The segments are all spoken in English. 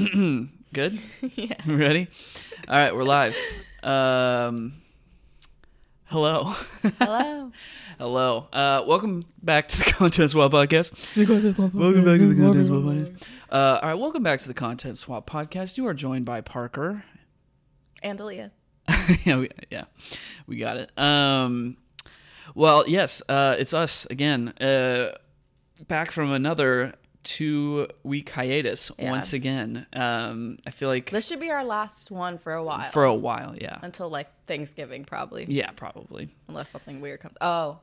Good? yeah. Ready? All right, we're live. Um, hello. Hello. hello. Uh, welcome back to the Content Swap Podcast. Welcome back to the Content Swap Podcast. Uh, all right, welcome back to the Content Swap Podcast. You are joined by Parker. And Aaliyah. yeah, we, yeah, we got it. Um, well, yes, uh, it's us again. Uh, back from another two week hiatus Yeah. once again. Um, I feel like This should be our last one for a while. for a while, yeah, until like Thanksgiving, probably. yeah, probably. Unless something weird comes. Oh.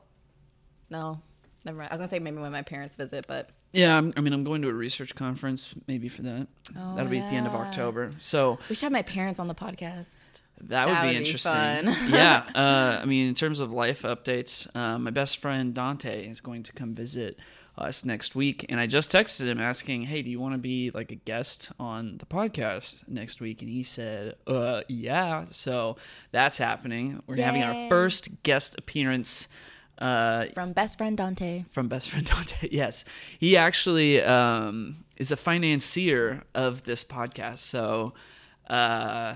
No. Never mind. I was going to say maybe when my parents visit, but Yeah, I'm, I mean, I'm going to a research conference maybe for that. Oh, That'll be at the end of. October. So we should have my parents on the podcast. that would That be would be interesting. fun. yeah. Uh, I mean, in terms of life updates, uh, my best friend Dante is going to come visit us next week. And I just texted him asking, hey, do you want to be like a guest on the podcast next week? And he said, uh, yeah. So that's happening. We're having our first guest appearance. Uh, From best friend Dante. from best friend Dante. Yes, he actually um, is a financier of this podcast. So uh,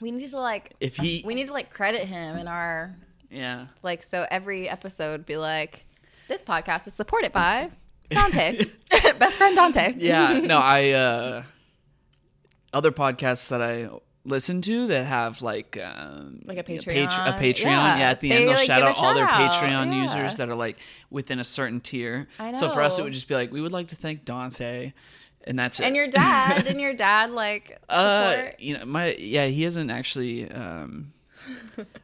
We need to like if he, we need to like credit him in our yeah, like so every episode be like this podcast is supported by Dante. best friend Dante. yeah, no, I uh, other podcasts that I listen to that have like um, Like a you know, Patreon. a Patreon. Yeah. Yeah, at the They, end they'll like, shout give a out all their out. Patreon Yeah. users that are like within a certain tier. I So for us, it would just be like we would like to thank Dante, and that's it. And your dad, didn't your dad like Uh, support? you know, my yeah, he hasn't actually. Um,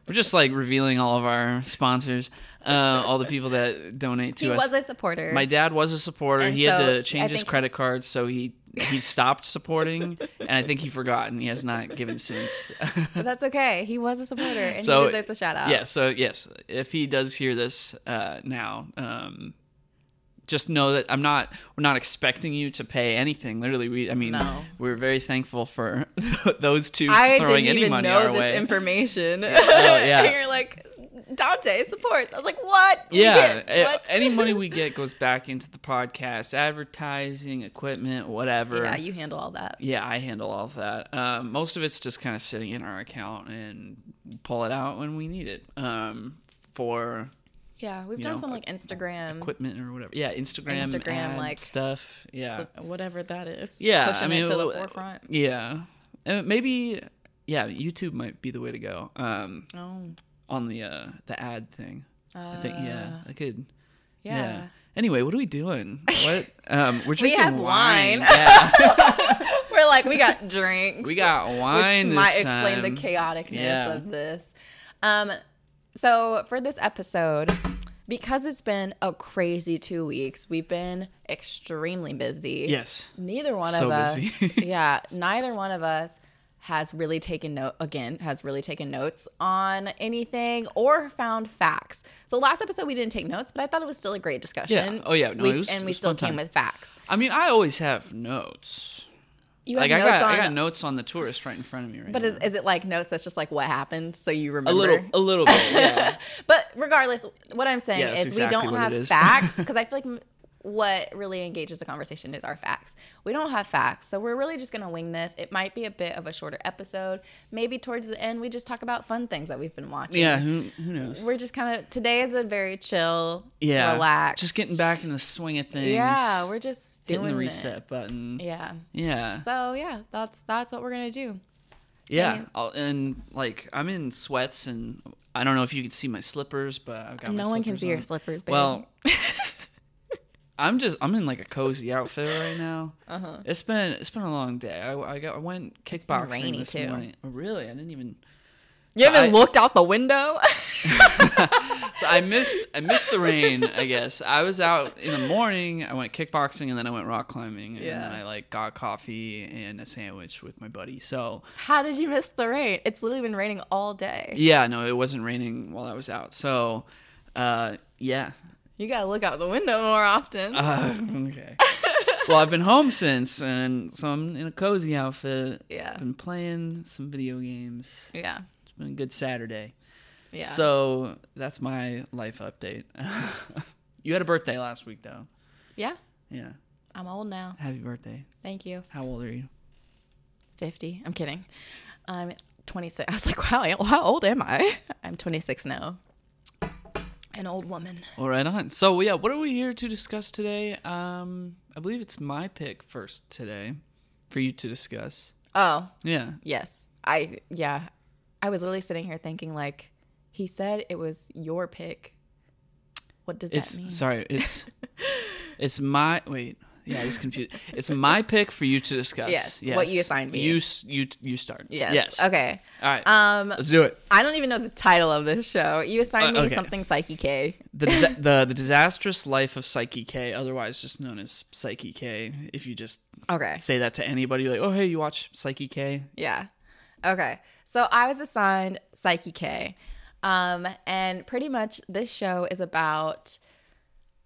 we're just like revealing all of our sponsors, uh, all the people that donate to he us. was a supporter. my dad was a supporter. And he had so, to I change his credit card, so he he stopped supporting, and I think he forgot, and he has not given since. That's okay. He was a supporter, and So, he deserves a shout out. yeah, so yes, if he does hear this uh, now, um, just know that I'm not. We're not expecting you to pay anything. Literally, we. I mean, No. we're very thankful for those two I throwing didn't any even money know our this way. information. Oh, yeah. and you're like, Dante supports. I was like, what? Yeah, what? any money we get goes back into the podcast, advertising, equipment, whatever. Yeah, you handle all that. Yeah, I handle all of that. Um, most of it's just kind of sitting in our account and pull it out when we need it um, for Yeah, we've done know, some like Instagram, equipment or whatever. Yeah, Instagram, Instagram, ad like- stuff. Yeah, whatever that is. yeah. pushing I mean, it to the uh, forefront. Yeah, Uh, maybe. Yeah, YouTube might be the way to go. Um, Oh, on the uh, the ad thing, I think. Yeah, I could. Uh, yeah. Anyway, what are we doing? What? Um, we're We have wine. Yeah, We're like, we got drinks. we got wine. which this might explain the time. chaoticness Yeah. of this. Um, so for this episode, because it's been a crazy two weeks, we've been extremely busy. Yes. Neither one So of us, yeah, neither one of us has really taken note again has really taken notes on anything or found facts. So last episode we didn't take notes, but I thought it was still a great discussion. Yeah. Oh, yeah. No, we, was- and we still came time. with facts. I mean, I always have notes. You Like I got, on, I got notes on the tourist right in front of me right but now. is, is it like notes that's just like what happened so you remember? a little, a little bit. Yeah. but regardless, what I'm saying Yeah, is exactly we don't have facts because I feel like what really engages the conversation is our facts. We don't have facts, so we're really just gonna wing this. It might be a bit of a shorter episode. Maybe towards the end we just talk about fun things that we've been watching. yeah. Who, who knows? We're just kind of today is a very chill, Yeah. relaxed, Just getting back in the swing of things. Yeah, we're just doing hitting the it. reset button. Yeah. Yeah. So yeah, that's that's what we're gonna do. Yeah, and like I'm in sweats, and I don't know if you can see my slippers, but I've got my no one can see your slippers. Babe. Well, I'm just I'm in like a cozy outfit right now. Uh-huh. It's been it's been a long day. I, I got I went kickboxing rainy, this too. morning. Oh, really? I didn't even. you haven't I- looked out the window. So I missed I missed the rain. I guess I was out in the morning. I went kickboxing and then I went rock climbing. And Yeah. then I like got coffee and a sandwich with my buddy. So How did you miss the rain? It's literally been raining all day. yeah, no, it wasn't raining while I was out. So uh, yeah, You gotta look out the window more often. Uh, okay. well, I've been home since, and so I'm in a cozy outfit. Yeah. Been playing some video games. yeah. It's been a good Saturday. Yeah. So that's my life update. you had a birthday last week, though. yeah. Yeah. I'm old now. Happy birthday. Thank you. How old are you? 50. I'm kidding. I'm 26. I was like, wow, how old am I? I'm 26 now. An old woman. All right, on. So yeah, what are we here to discuss today? Um, I believe it's my pick first today for you to discuss. Oh, Yeah. yes. I, yeah. I was literally sitting here thinking, like, he said it was your pick. What does It's that mean? sorry. It's it's my wait. Yeah, I was confused. It's my pick for you to discuss. Yes, what you assigned me. You you you start. Yes. Yes. Okay. All right. Um, let's do it. I don't even know the title of this show. You assigned Uh, me something Saiki K. The, disa- the the disastrous life of Saiki K, otherwise just known as Saiki K. If you just Okay. say that to anybody, like, oh hey, you watch Saiki K? Yeah. Okay. So I was assigned Saiki K. Um, and pretty much this show is about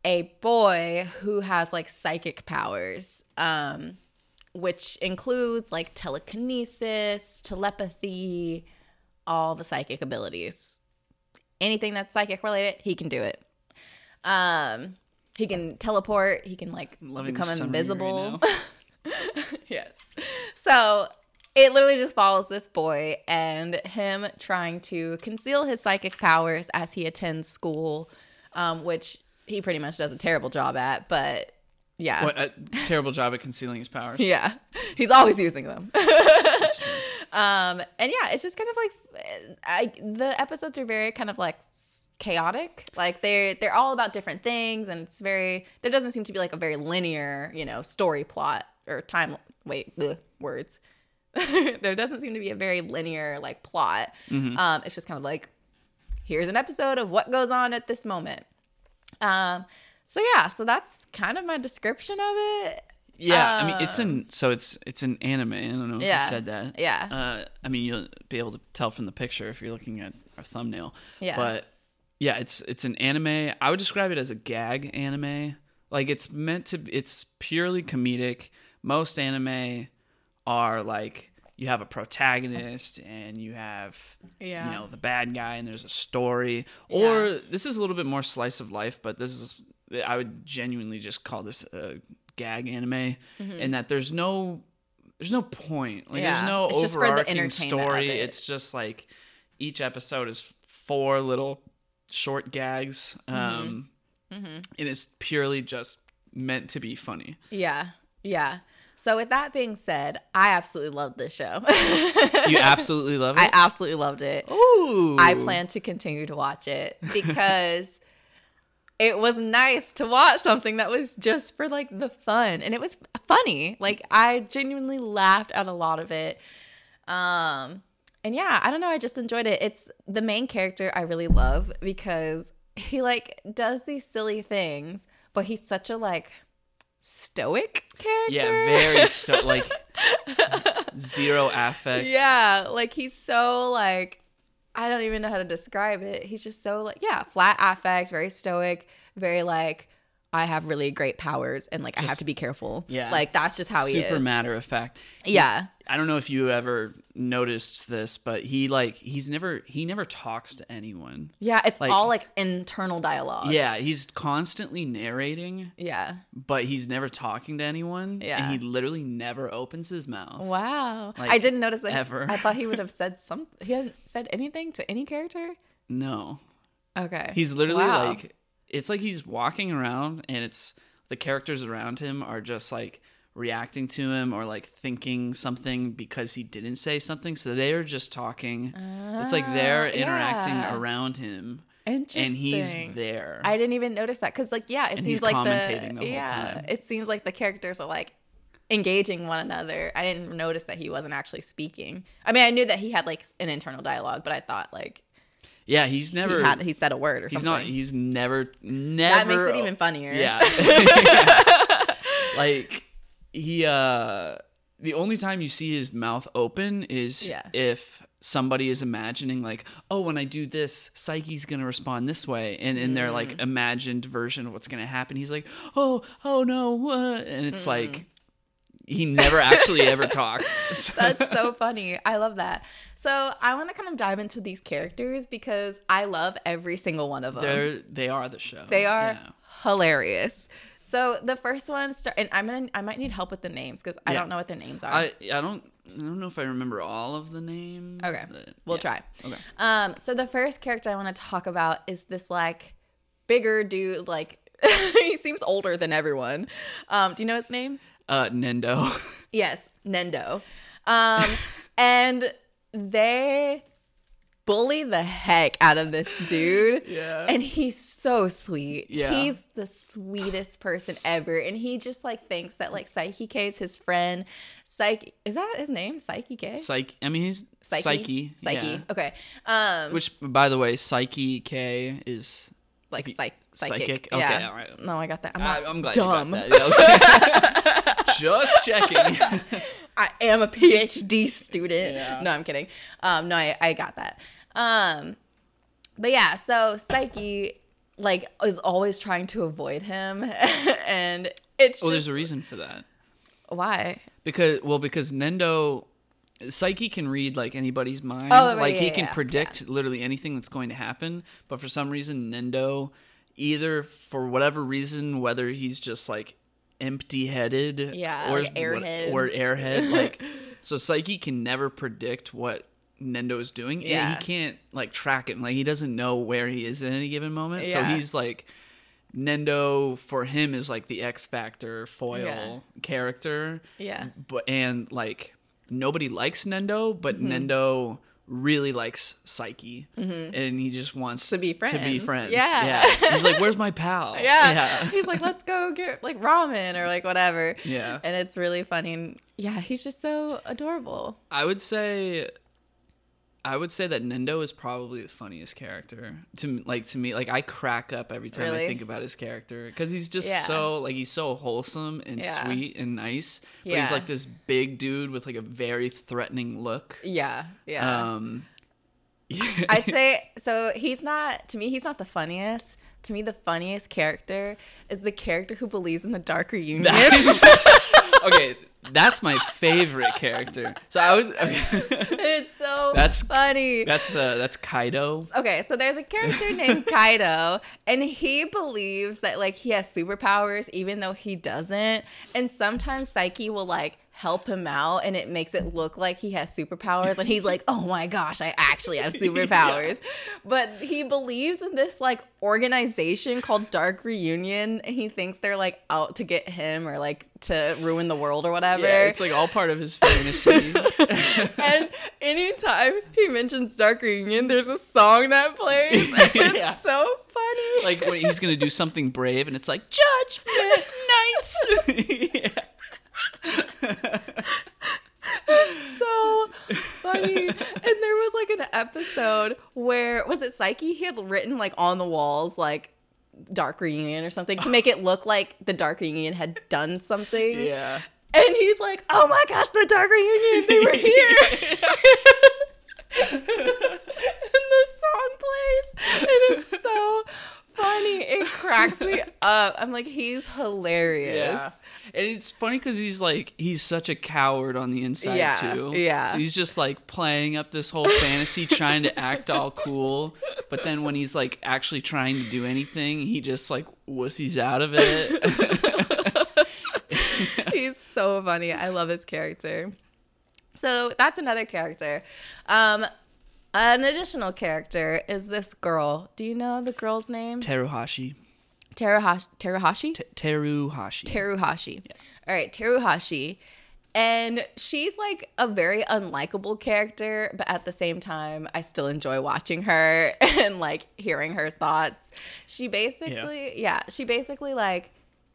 a boy who has like psychic powers, um, which includes like telekinesis, telepathy, all the psychic abilities. Anything that's psychic related, he can do it. Um, he can teleport, he can like become summary right invisible. yes. So it literally just follows this boy and him trying to conceal his psychic powers as he attends school, um, which he pretty much does a terrible job at. But yeah, What a terrible job at concealing his powers. yeah, he's always using them. Um, and yeah, it's just kind of like I, the episodes are very kind of like chaotic. Like they're they're all about different things, and it's very there doesn't seem to be like a very linear, you know, story plot or time. Wait, the words. there doesn't seem to be a very linear like plot. Um, it's just kind of like here's an episode of what goes on at this moment. Um, so yeah, so that's kind of my description of it. Yeah, I mean it's an so it's it's an anime. I don't know if Yeah. you said that. Yeah. Uh, I mean you'll be able to tell from the picture if you're looking at our thumbnail. Yeah. But yeah, it's it's an anime. I would describe it as a gag anime. Like it's meant to. It's purely comedic. Most anime are like you have a protagonist and you have Yeah. you know the bad guy and there's a story or this is a little bit more slice of life but this is i would genuinely just call this a gag anime in that there's no there's no point like Mm-hmm. Yeah. there's no It's just the overarching story it. it's just like each episode is four little short gags Mm-hmm. um and it's purely just meant to be funny Yeah. Yeah. So with that being said, I absolutely loved this show. you absolutely love it I absolutely loved it. Ooh. I plan to continue to watch it because it was nice to watch something that was just for like the fun and it was funny. Like I genuinely laughed at a lot of it. Um and yeah, I don't know, I just enjoyed it. It's the main character I really love because he like does these silly things, but he's such a like stoic character. yeah very sto- like zero affect Yeah, like he's so like I don't even know how to describe it. He's just so like yeah, flat affect, very stoic, very like I have really great powers and like I have to be careful. yeah. Like that's just how he is. super matter of fact Yeah. I don't know if you ever noticed this, but he like he's never he never talks to anyone. Yeah, it's Like- all like internal dialogue. Yeah, he's constantly narrating, Yeah. but he's never talking to anyone. Yeah. and he literally never opens his mouth. Wow. Like, I didn't notice that. ever. I thought he would have said some he hadn't said anything to any character. No, Okay. he's literally Wow. like it's like he's walking around, and it's the characters around him are just like reacting to him or like thinking something because he didn't say something so they're just talking it's like they're Ah, interacting yeah. around him Interesting. and he's there I didn't even notice that because, like, yeah, it And seems he's like commentating the, the whole yeah, time. it seems like the characters are like engaging one another. I didn't notice that he wasn't actually speaking. I mean, I knew that he had like an internal dialogue, but I thought like Yeah, he's never. he had he said a word or he's something. not. He's never. Never. that makes it even funnier. Yeah. like he. uh The only time you see his mouth open is Yeah. if somebody is imagining like, oh, when I do this, Saiki's gonna respond this way, and in their Mm. like imagined version of what's gonna happen, he's like, oh, oh no, what? and it's Mm. like he never actually ever talks. So- That's so funny. I love that. So I want to kind of dive into these characters because I love every single one of them. They're they are the show. They are Yeah. hilarious. So the first one start, and I'm gonna I might need help with the names because I don't know what the names are. I I don't I don't know if I remember all of the names. okay, we'll yeah. try. Okay. Um, so the first character I want to talk about is this like bigger dude. Like he seems older than everyone. Um, do you know his name? Uh, Nendo. Yes, Nendo. Um, and they bully the heck out of this dude. Yeah. And he's so sweet. Yeah. He's the sweetest person ever. And he just like thinks that like Saiki K is his friend. Saiki is that his name? Saiki K? Saiki. I mean, he's Saiki. Saiki. yeah. Okay. Um Which, by the way, Saiki K is. like psych psychic. psychic? Okay, Yeah. all right. No, I got that. I'm I, I'm glad dumb. you got that. Yeah, okay. Just checking. I am a PhD student. Yeah. No, I'm kidding. Um, no, I, I got that. Um, but yeah, so Saiki like is always trying to avoid him, and it's well, just, there's a reason for that. why. Because well, because Nendo, Saiki can read like anybody's mind. Oh, right, like he can yeah, predict literally anything that's going to happen. But for some reason, Nendo, either for whatever reason, whether he's just like empty-headed, Yeah, or like airhead. or airhead, like so Saiki can never predict what Nendo is doing. and Yeah. he can't like track him. Like he doesn't know where he is at any given moment. So he's like. Nendo for him is like the X Factor foil Yeah. character Yeah. but and like nobody likes Nendo, but Mm-hmm. Nendo really likes Saiki, mm-hmm. and he just wants To be friends. To be friends. friends. Yeah. yeah. He's like, "Where's my pal?" Yeah. yeah, He's like, let's go get like ramen or like whatever. Yeah. And it's really funny. And yeah, he's just so adorable. I would say, I would say that Nendo is probably the funniest character to like to me. Like I crack up every time Really? I think about his character because he's just Yeah. so like he's so wholesome and Yeah. sweet and nice. But Yeah. he's like this big dude with like a very threatening look. Yeah. Yeah. Um, I'd say so. He's not to me. He's not the funniest. To me, the funniest character is the character who believes in the dark reunion. okay, that's my favorite character. So I was. Okay. it's so That's- funny. that's uh, that's Kaido. okay, so there's a character named Kaido, and he believes that like he has superpowers, even though he doesn't. And sometimes Saiki will like help him out, and it makes it look like he has superpowers, and he's like, "Oh my gosh, I actually have superpowers." But he believes in this like organization called Dark Reunion, and he thinks they're like out to get him or like to ruin the world or whatever. Yeah, it's like all part of his fantasy. and anytime he mentions Dark Reunion, there's a song that plays. And it's Yeah. so funny. like when he's gonna do something brave, and it's like Judgment Night. so funny. And there was like an episode where was it Saiki? He had written like on the walls like Dark Reunion or something to make it look like the Dark Reunion had done something. yeah. And he's like, "Oh my gosh, the Dark Reunion! They were here." and the song plays, and it's so funny. It cracks me up. I'm like, he's hilarious. Yeah. And it's funny because he's like he's such a coward on the inside Yeah, too. yeah. He's just like playing up this whole fantasy, trying to act all cool. But then when he's like actually trying to do anything, he just like wussies out of it. he's so funny. I love his character. So that's another character. Um, an additional character is this girl. Do you know the girl's name? Teruhashi. Teruhashi. Teruhashi. T- Teruhashi. Teruhashi. All right, Teruhashi. And she's like a very unlikable character, but at the same time, I still enjoy watching her and like hearing her thoughts. She basically, yeah, she basically like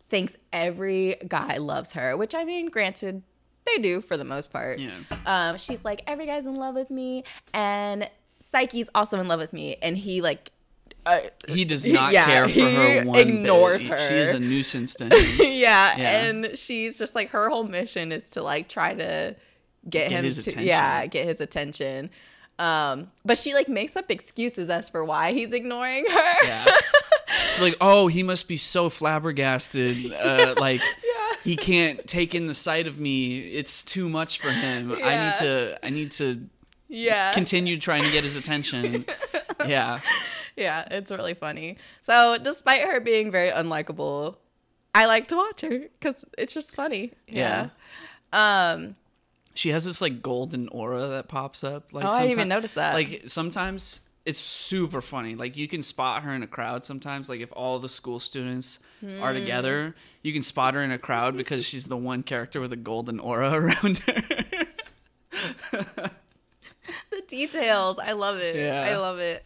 thinks every guy loves her, which I mean, granted, they do for the most part. Yeah. Um, she's like, every guy's in love with me, and Saiki's also in love with me, and he like, uh, He does not Yeah, care for her one ignores bit. her. She is a nuisance to him. yeah, Yeah. and she's just like her whole mission is to like try to get, Get him his to attention. yeah get his attention. Um, but she like makes up excuses as for why he's ignoring her. Yeah. Like, oh, he must be so flabbergasted. Uh, like, Yeah. He can't take in the sight of me. It's too much for him. I need to. I need to yeah, continue trying to get his attention. Yeah. yeah, it's really funny. So despite her being very unlikable, I like to watch her because it's just funny. Yeah. Um. She has this like golden aura that pops up. Like Oh, I didn't even notice that. Like sometimes it's super funny. Like you can spot her in a crowd sometimes. Like if all the school students Hmm. are together, you can spot her in a crowd because she's the one character with a golden aura around her. the details. I love it. Yeah. I love it.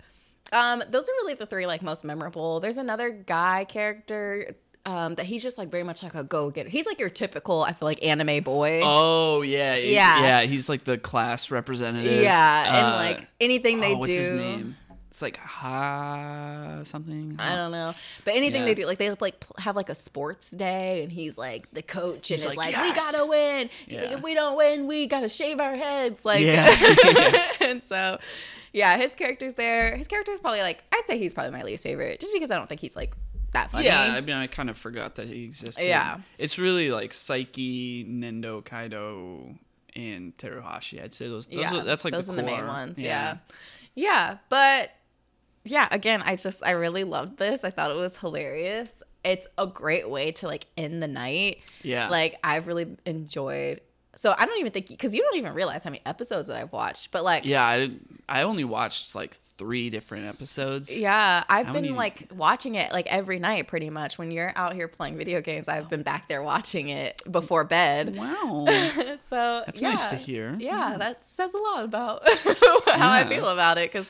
Um, those are really the three like most memorable. There's another guy character um, that he's just like very much like a go getter. He's like your typical, I feel like anime boy. oh yeah, Yeah. yeah. He's like the class representative. yeah, and Uh, like anything they oh, what's do. his name? It's like ha something. I don't know, but anything Yeah. they do, like they like have like a sports day, and he's like the coach, and He's it's like, like, "Yes!" we gotta win. He's like, Yeah. if we don't win, we gotta shave our heads. Like, Yeah. and so, yeah, his character's there. His character's probably like I'd say he's probably my least favorite, just because I don't think he's like that funny. Yeah, I mean, I kind of forgot that he existed. Yeah. it's really like Saiki, Nendo, Kaido, and Teruhashi. I'd say those. those yeah, are, that's like those the are the main ones. Yeah. yeah, but yeah, again, I just I really loved this. I thought it was hilarious. It's a great way to like end the night. yeah. Like I've really enjoyed. So I don't even think because you don't even realize how many episodes that I've watched. But like, yeah, I, I only watched like three different episodes. yeah, I've been like watching it like every night pretty much. When you're out here playing video games, I've been back there watching it before bed. Wow, so that's yeah. nice to hear. Yeah, that says a lot about how I feel about it because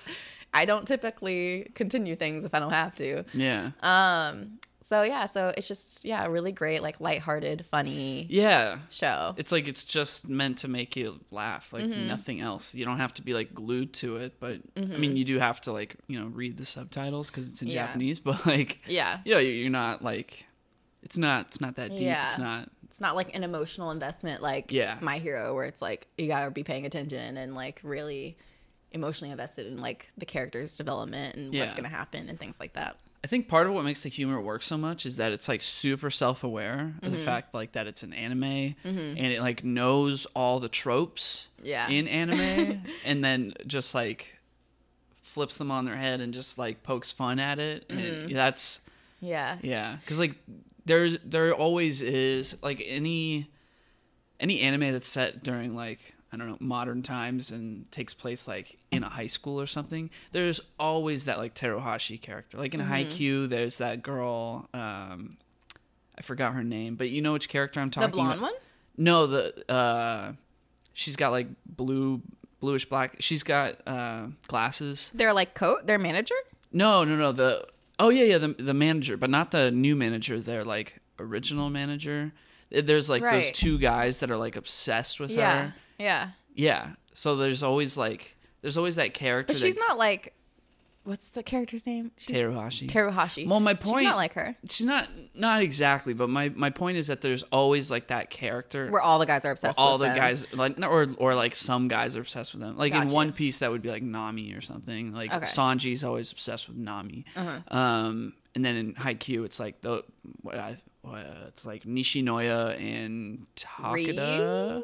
I don't typically continue things if I don't have to. Yeah, Um. So yeah, so it's just yeah, really great like lighthearted, funny yeah. show. It's like it's just meant to make you laugh, like Mm-hmm. nothing else. You don't have to be like glued to it, but I Mm-hmm. mean, you do have to like you know read the subtitles because it's in Yeah. Japanese. But like, Yeah. you know, you're not like, it's not, it's not that deep. Yeah. It's not. It's not like an emotional investment like Yeah. My Hero, where it's like you gotta be paying attention and like really emotionally invested in like the character's development and what's gonna happen and things like that. I think part of what makes the humor work so much is that it's like super self-aware of Mm-hmm. the fact like that it's an anime and it like knows all the tropes Yeah. in anime and then just like flips them on their head and just like pokes fun at it. And Mm-hmm. that's Yeah. yeah, because like there's there always is like any any anime that's set during like I don't know modern times and takes place like in a high school or something. There's always that like Teruhashi character. Like in Mm-hmm. Haikyuu, there's that girl. Um, I forgot her name, but you know which character I'm talking. The talking blonde about. one? No, the uh, she's got like blue, bluish black. She's got uh, glasses. They're like coat, their manager? No, no, no. The oh yeah, yeah. The the manager, but not the new manager. They're like original manager. There's like those two guys that are like obsessed with Yeah. her. Yeah. Yeah. So there's always like there's always that character. But that, she's not like what's the character's name? She's Teruhashi. Teruhashi. Well, my point. She's not like her. she's not not exactly, but my my point is that there's always like that character. Where all the guys are obsessed with them. all the them. guys like or or like some guys are obsessed with them. Like in One Piece, that would be like Nami or something. Like Okay. Sanji's always obsessed with Nami. Uh-huh. Um, and then in Haikyuu, it's like the what I what, it's like Nishinoya and Takeda. Ryu?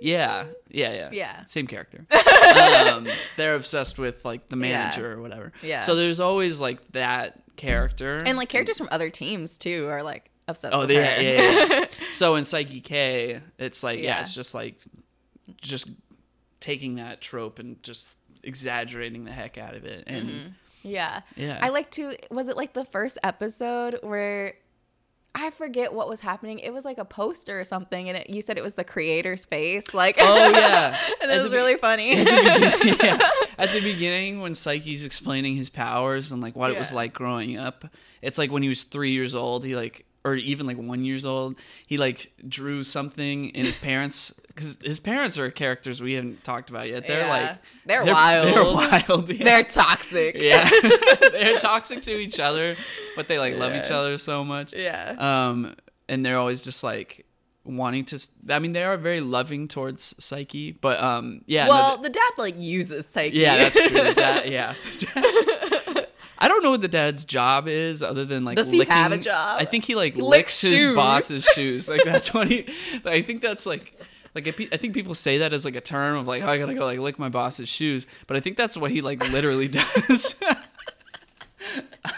Yeah, yeah, yeah, Yeah. Same character. um, they're obsessed with like the Yeah. manager or whatever. Yeah. So there's always like that character And like characters from other teams too are like obsessed Oh, with they, her. yeah, yeah, yeah. so in Saiki K, it's like yeah. Yeah. it's just like just taking that trope and just exaggerating the heck out of it, and Yeah. Yeah. I like to was it like the first episode where I forget what was happening. It was like a poster or something and it, you said it was the creator's face like oh yeah, and At it was the be- really funny. yeah. At the beginning, when Saiki's explaining his powers and like what it was like growing up, it's like when he was three years old, he like, or even like one years old, he like drew something in his parents because his parents are characters we haven't talked about yet. They're Yeah. like They're wild. They're wild. yeah. They're toxic. yeah, they're toxic to each other, but they like love each other so much. Yeah. Um, and they're always just like wanting to. I mean, they are very loving towards Saiki, but um, yeah. no, well, th- the dad like uses Saiki. yeah, that's true. The dad, yeah. I don't know what the dad's job is other than like. Does he have a job? I think he like He licks, licks his boss's shoes. Like that's what he. I think that's like. Like I think people say that as like a term of like oh, I gotta go like lick my boss's shoes, but I think that's what he like literally does.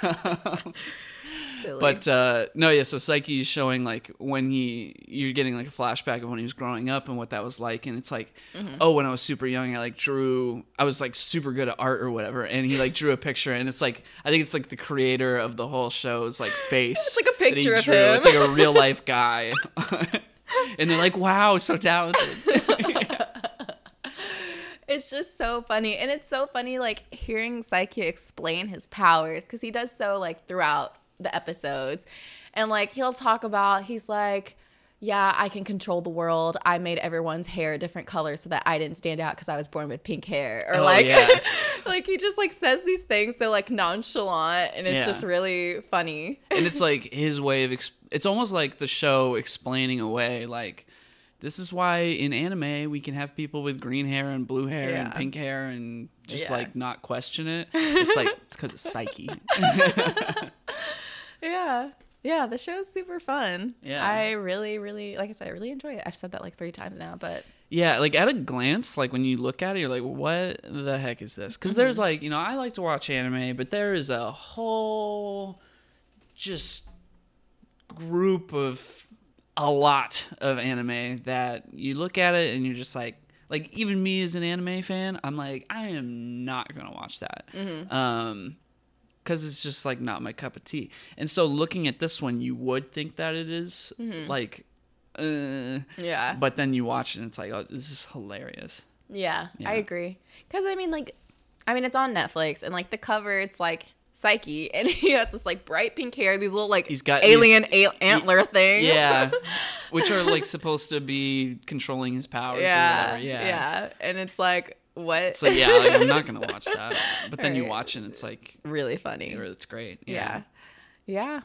Silly. But uh, no, yeah. So Saiki is showing like when he you're getting like a flashback of when he was growing up and what that was like, and it's like, Mm-hmm. oh, when I was super young, I like drew. I was like super good at art or whatever, and he like drew a picture, and it's like I think it's like the creator of the whole show's like face. It's like a picture of drew. him. It's like a real life guy, and they're like, wow, so talented. It's just so funny. And it's so funny, like, hearing Saiki explain his powers because he does so, like, throughout the episodes. And, like, he'll talk about, he's like, yeah, I can control the world. I made everyone's hair a different color so that I didn't stand out because I was born with pink hair. Or Oh, like, yeah. like he just like says these things so like nonchalant, and it's Yeah. just really funny. and it's like his way of ex- it's almost like the show explaining away like this is why in anime we can have people with green hair and blue hair and pink hair and just Yeah. like not question it it's like it's because it's Saiki Yeah. Yeah, the show's super fun. Yeah. I really, really, like I said, I really enjoy it. I've said that like three times now, but yeah like at a glance like when you look at it you're like what the heck is this because Mm-hmm. there's like you know i like to watch anime but there is a whole just group of a lot of anime that you look at it and you're just like like even me as an anime fan i'm like i am not gonna watch that Mm-hmm. um because it's just like not my cup of tea and so looking at this one you would think that it is, Mm-hmm. like uh yeah. but then you watch it and it's like oh this is hilarious Yeah, Yeah. I agree. Because I mean, like, I mean, it's on Netflix, and like the cover, it's like Saiki, and he has this like bright pink hair, these little like He's got- alien a- antler things. yeah which are like supposed to be controlling his powers yeah, or whatever. yeah, yeah and it's like what? it's like yeah like, i'm not gonna watch that but then you watch and it's like really funny. it's great Yeah. Yeah.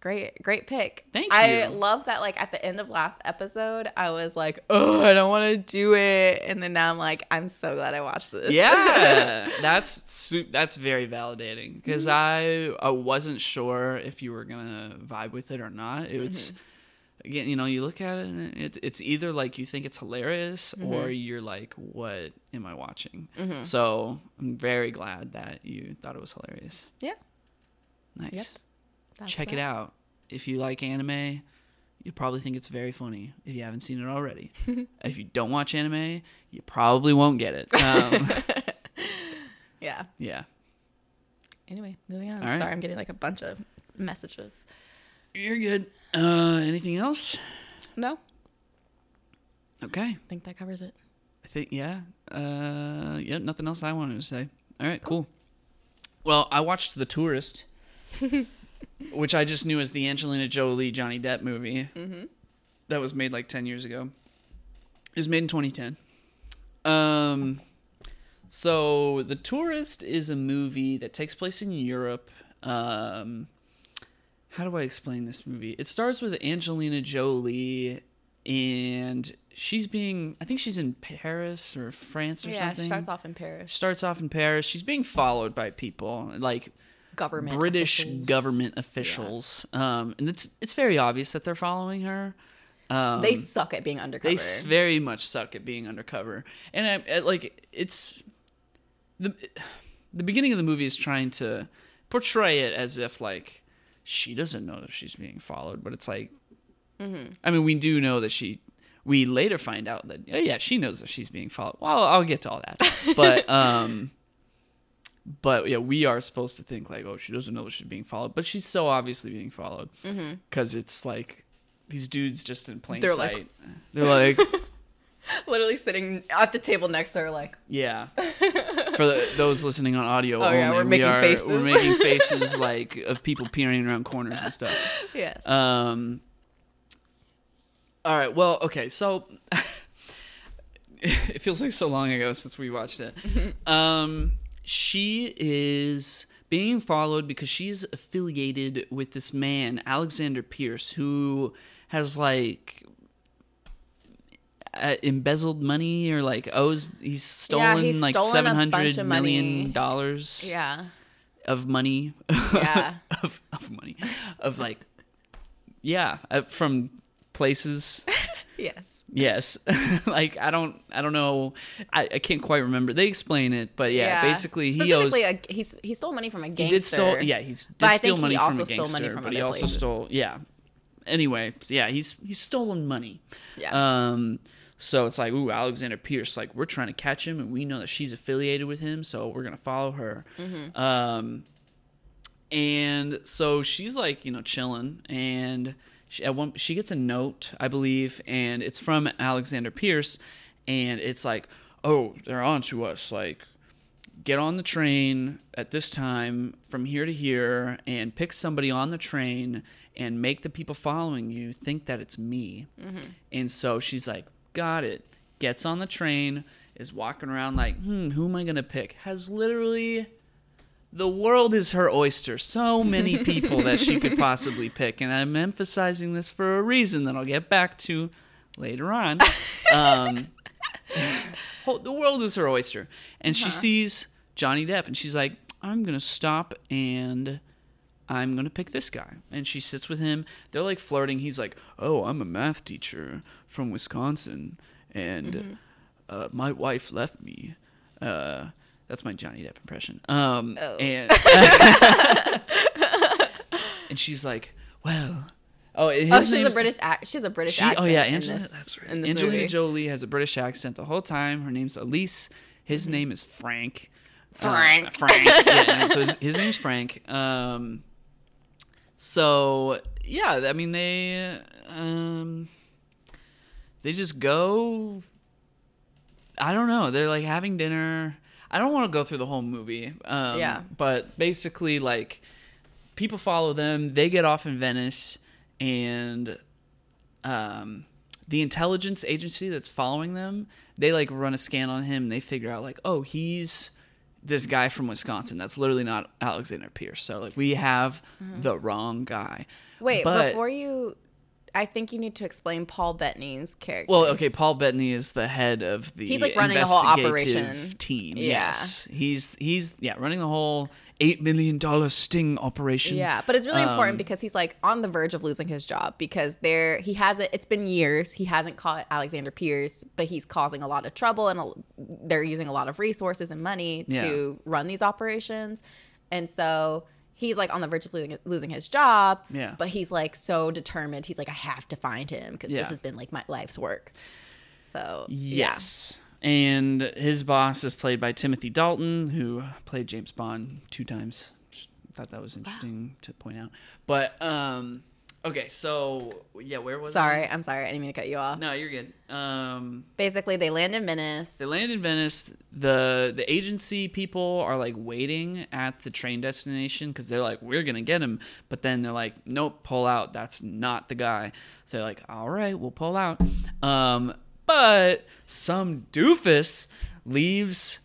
Great, great pick. Thank you. I love that. Like at the end of last episode, I was like, "Oh, I don't want to do it," and then now I'm like, "I'm so glad I watched this." yeah that's su- that's very validating because Mm-hmm. i i wasn't sure if you were gonna vibe with it or not it was Mm-hmm. Again you know you look at it and it, it's either like you think it's hilarious Mm-hmm. or you're like what am i watching so i'm very glad that you thought it was hilarious yeah. nice Yep. Check that. it out if you like anime you probably think it's very funny if you haven't seen it already if you don't watch anime you probably won't get it um, Yeah. yeah Anyway, moving on. Right. Sorry, I'm getting like a bunch of messages. You're good. Uh, anything else? No, Okay. I think that covers it. I think yeah. Uh, yeah. Nothing else I wanted to say. All right. Cool. Well, I watched The Tourist, which I just knew as the Angelina Jolie Johnny Depp movie that was made like ten years ago. It was made in 2010. Um, so The Tourist is a movie that takes place in Europe. Um, how do I explain this movie? It starts with Angelina Jolie, and she's being, I think she's in Paris or France or yeah, something. it starts off in Paris. Starts off in Paris. She's being followed by people like Government. British officials. government officials, um, and it's it's very obvious that they're following her. Um, They suck at being undercover. they very much suck at being undercover, and I, I, like it's the the beginning of the movie is trying to portray it as if like she doesn't know that she's being followed, but it's like, Mm-hmm. I mean, we do know that she. We later find out that oh yeah, she knows that she's being followed. Well, I'll get to all that, but um, but yeah, we are supposed to think like, oh, she doesn't know that she's being followed, but she's so obviously being followed because it's like these dudes just in plain They're like- sight. They're like, literally sitting at the table next to her, like, yeah. For the, those listening on audio Oh, only, yeah, we're we making are faces. we're making faces like of people peering around corners and stuff. yes. Um. All right. Well. Okay. So it feels like so long ago since we watched it. Um. She is being followed because she's affiliated with this man, Alexander Pierce, who has like uh, embezzled money or like owes he's stolen he's like seven hundred million dollars yeah. of money Yeah. of, of money of like yeah uh, from places Yes. Yes, like I don't, I don't know, I, I can't quite remember. They explain it, but yeah, basically he owes. A, he's, he stole money from a gangster. He did stole, yeah, he's did But I steal think money he from also a stole money gangster, from but he other also places. stole, yeah. Anyway, yeah, he's he's stolen money. Yeah. Um. So it's like, ooh, Alexander Pierce. Like we're trying to catch him, and we know that she's affiliated with him, so we're gonna follow her. Mm-hmm. Um. And so she's like, you know, chilling, and she, at one, she gets a note, I believe, and it's from Alexander Pierce, and it's like, oh, they're on to us, like get on the train at this time from here to here and pick somebody on the train and make the people following you think that it's me. And so she's like, got it. Gets on the train, is walking around like, hmm, who am I going to pick? Has literally. The world is her oyster. So many people that she could possibly pick. And I'm emphasizing this for a reason that I'll get back to later on. Um, the world is her oyster. And she sees Johnny Depp and she's like, I'm going to stop and I'm going to pick this guy. And she sits with him. They're like flirting. He's like, Oh, I'm a math teacher from Wisconsin and uh, my wife left me. Uh, that's my Johnny Depp impression. Um, Oh. and, and she's like, Well, oh, his oh, she's a British. Ac- she's a British. she, accent oh yeah, Angela. this- that's right. Angelina movie. Jolie has a British accent the whole time. Her name's Elise. His name is Frank. Uh, Mm-hmm. Frank. Frank. Yeah, so his, his name's Frank. Um. So yeah, I mean they um they just go. I don't know. They're like having dinner. I don't want to go through the whole movie. Um, Yeah. But basically, like people follow them. They get off in Venice, and um, the intelligence agency that's following them, they like run a scan on him. And they figure out like, oh, he's this guy from Wisconsin. That's literally not Alexander Pierce. So like, we have the wrong guy. Mm-hmm. Wait, But- before you, I think you need to explain Paul Bettany's character. Well, okay, Paul Bettany is the head of the He's, like, running the whole operation. team. Yeah. Yes, he's he's yeah running the whole eight million dollar sting operation. Yeah, but it's really Um, important because he's like on the verge of losing his job because there he hasn't. It's been years. He hasn't caught Alexander Pierce, but he's causing a lot of trouble, and a, they're using a lot of resources and money to run these operations, and so he's like on the verge of losing, losing his job. Yeah. but he's like so determined. He's like, I have to find him because Yeah. this has been like my life's work. So yeah. Yes. And his boss is played by Timothy Dalton, who played James Bond two times. Thought that was interesting to point out. But um, okay, so yeah, where was I? Sorry, I'm sorry. I didn't mean to cut you off. No, you're good. Um, Basically, they land in Venice. They land in Venice. the The agency people are like waiting at the train destination because they're like, "We're gonna get him," but then they're like, "Nope, pull out. That's not the guy." So they're like, "All right, we'll pull out." Um, but some doofus leaves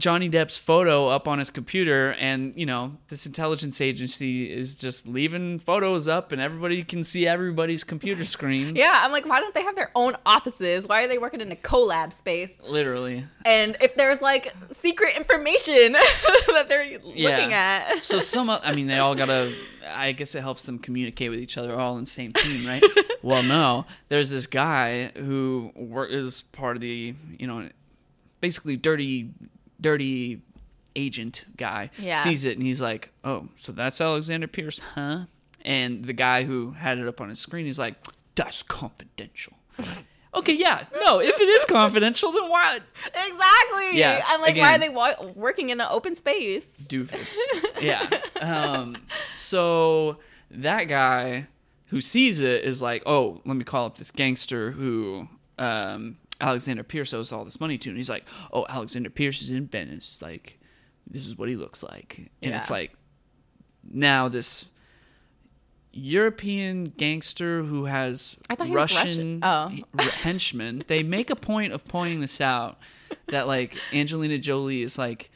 Johnny Depp's photo up on his computer, and you know this intelligence agency is just leaving photos up, and everybody can see everybody's computer screen. Yeah, I'm like, why don't they have their own offices? Why are they working in a collab space? literally. And if there's like secret information that they're looking at, so some, I mean, they all gotta. I guess it helps them communicate with each other, all in the same team, right? well, no, there's this guy who wor- part of the, you know, basically dirty, dirty agent guy. Yeah. Sees it and he's like, "Oh, so that's Alexander Pierce, huh?" And the guy who had it up on his screen, he's like, "That's confidential." okay, yeah, no, if it is confidential, then why? exactly. Yeah, I'm like, why are they wa- working in an open space? doofus. yeah. Um, so that guy who sees it is like, oh, let me call up this gangster who um, Alexander Pierce owes all this money to. And he's like, oh, Alexander Pierce is in Venice. Like, this is what he looks like. And it's like, now this European gangster who has I thought he was Russian, Russian. Oh. henchmen. They make a point of pointing this out that like Angelina Jolie is like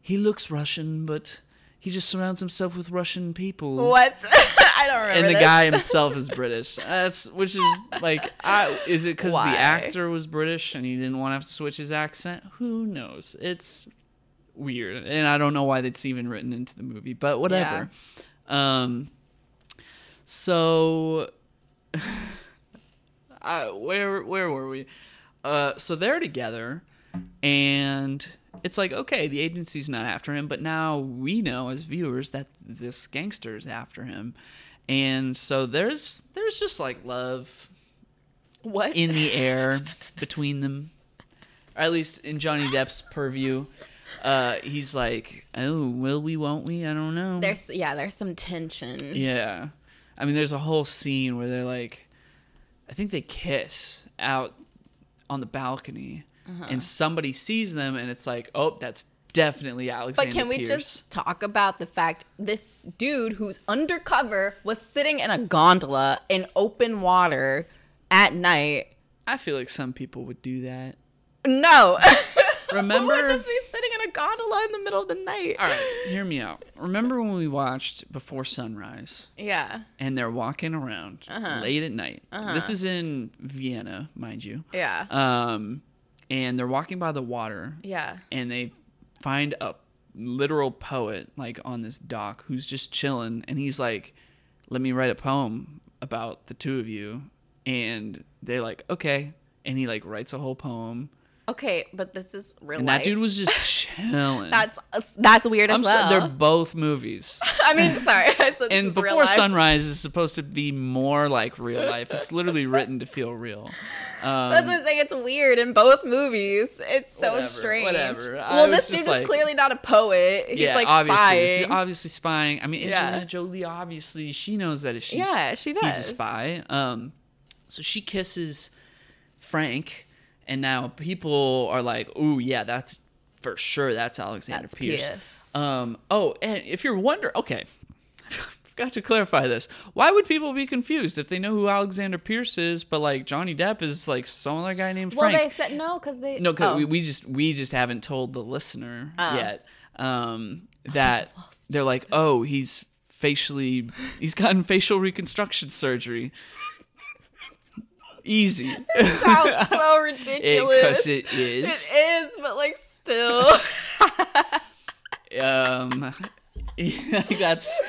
he looks Russian, but he just surrounds himself with Russian people. What? I don't remember. And the this. guy himself is British. That's which is like, I, is it because the actor was British and he didn't want to have to switch his accent? Who knows? It's weird, and I don't know why that's even written into the movie, but whatever. Yeah. Um, so I, where where were we? Uh, so they're together, and it's like okay, the agency's not after him, but now we know as viewers that this gangster is after him, and so there's there's just like love What? in the air between them, or at least in Johnny Depp's purview. Uh, he's like, oh, will we? Won't we? I don't know. there's yeah, there's some tension. Yeah. I mean, there's a whole scene where they're like, I think they kiss out on the balcony, Uh-huh. and somebody sees them, and it's like, oh, that's definitely Alexander But can we Pierce. just talk about the fact this dude who's undercover was sitting in a gondola in open water at night? I feel like some people would do that. No. Remember- would just be sitting in a gondola in the middle of the night? All right, hear me out. Remember when we watched Before Sunrise, Yeah. and they're walking around Uh-huh. late at night? This is in Vienna, mind you. Yeah. Um, and they're walking by the water, yeah. and they find a literal poet like on this dock who's just chilling and he's like let me write a poem about the two of you. And they're like okay. And he like writes a whole poem Okay, but this is real life. and life. that dude was just chilling That's that's weird as I'm well. so, they're both movies I mean, sorry. I said and this is real before sunrise is supposed to be more like real life it's literally written to feel real um, That's what I'm saying. It's weird in both movies. It's so Whatever, strange. whatever. I Well, was this dude just is clearly not a poet. He's yeah, like obviously, he's spying. obviously spying. I mean, Yeah. Angelina Jolie, obviously, she knows that she's Yeah, she does. He's a spy. Um, so she kisses Frank, and now people are like, "Ooh, yeah, that's for sure. That's Alexander That's Pierce." Pierce. Um, oh, and if you're wondering, okay. I Forgot to clarify this. Why would people be confused if they know who Alexander Pierce is, but like Johnny Depp is like some other guy named Frank? well, they said no because they No, because oh. we, we just we just haven't told the listener Oh. yet um, that they're like, oh, he's facially he's gotten facial reconstruction surgery. Easy, sounds so ridiculous. because it is. It is, but like still. Um, that's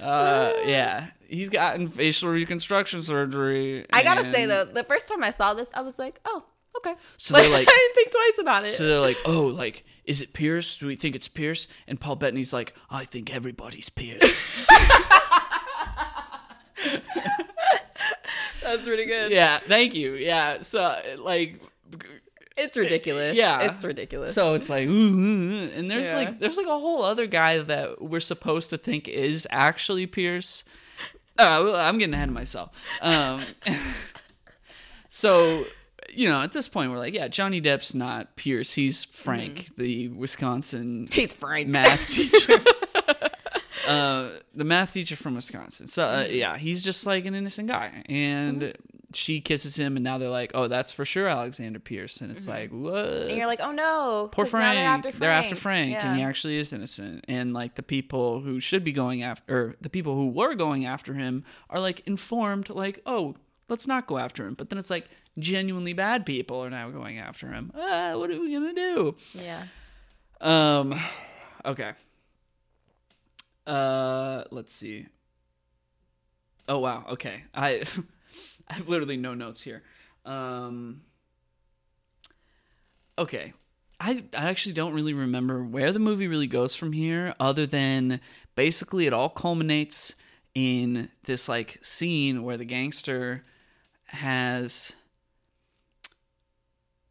uh, yeah. He's gotten facial reconstruction surgery. I gotta say though, the first time I saw this, I was like, oh, okay. So they're like- I didn't think twice about it. So they're like, oh, like, is it Pierce? Do we think it's Pierce? And Paul Bettany's like, I think everybody's Pierce. That's pretty good. yeah, thank you. Yeah, so like, It's ridiculous. Yeah. It's ridiculous. so it's like, ooh, ooh, ooh. and there's Yeah. like, there's like a whole other guy that we're supposed to think is actually Pierce. Uh, well, I'm getting ahead of myself. Um, so you know, at this point, we're like, yeah, Johnny Depp's not Pierce. He's Frank, the Wisconsin He's Frank. math teacher. uh, the math teacher from Wisconsin. So uh, yeah, he's just like an innocent guy, and she kisses him, and now they're like, oh, that's for sure Alexander Pierce, and it's like, what? and you're like, oh no. poor Frank. They're after Frank. They're after Frank, Yeah. and he actually is innocent. And like the people who should be going after, or the people who were going after him, are like informed, like, oh, let's not go after him. But then it's like genuinely bad people are now going after him. Ah, what are we gonna do? yeah. Um okay. Uh let's see. Oh wow, okay. I I have literally no notes here. Um Okay. I I actually don't really remember where the movie really goes from here other than basically it all culminates in this like scene where the gangster has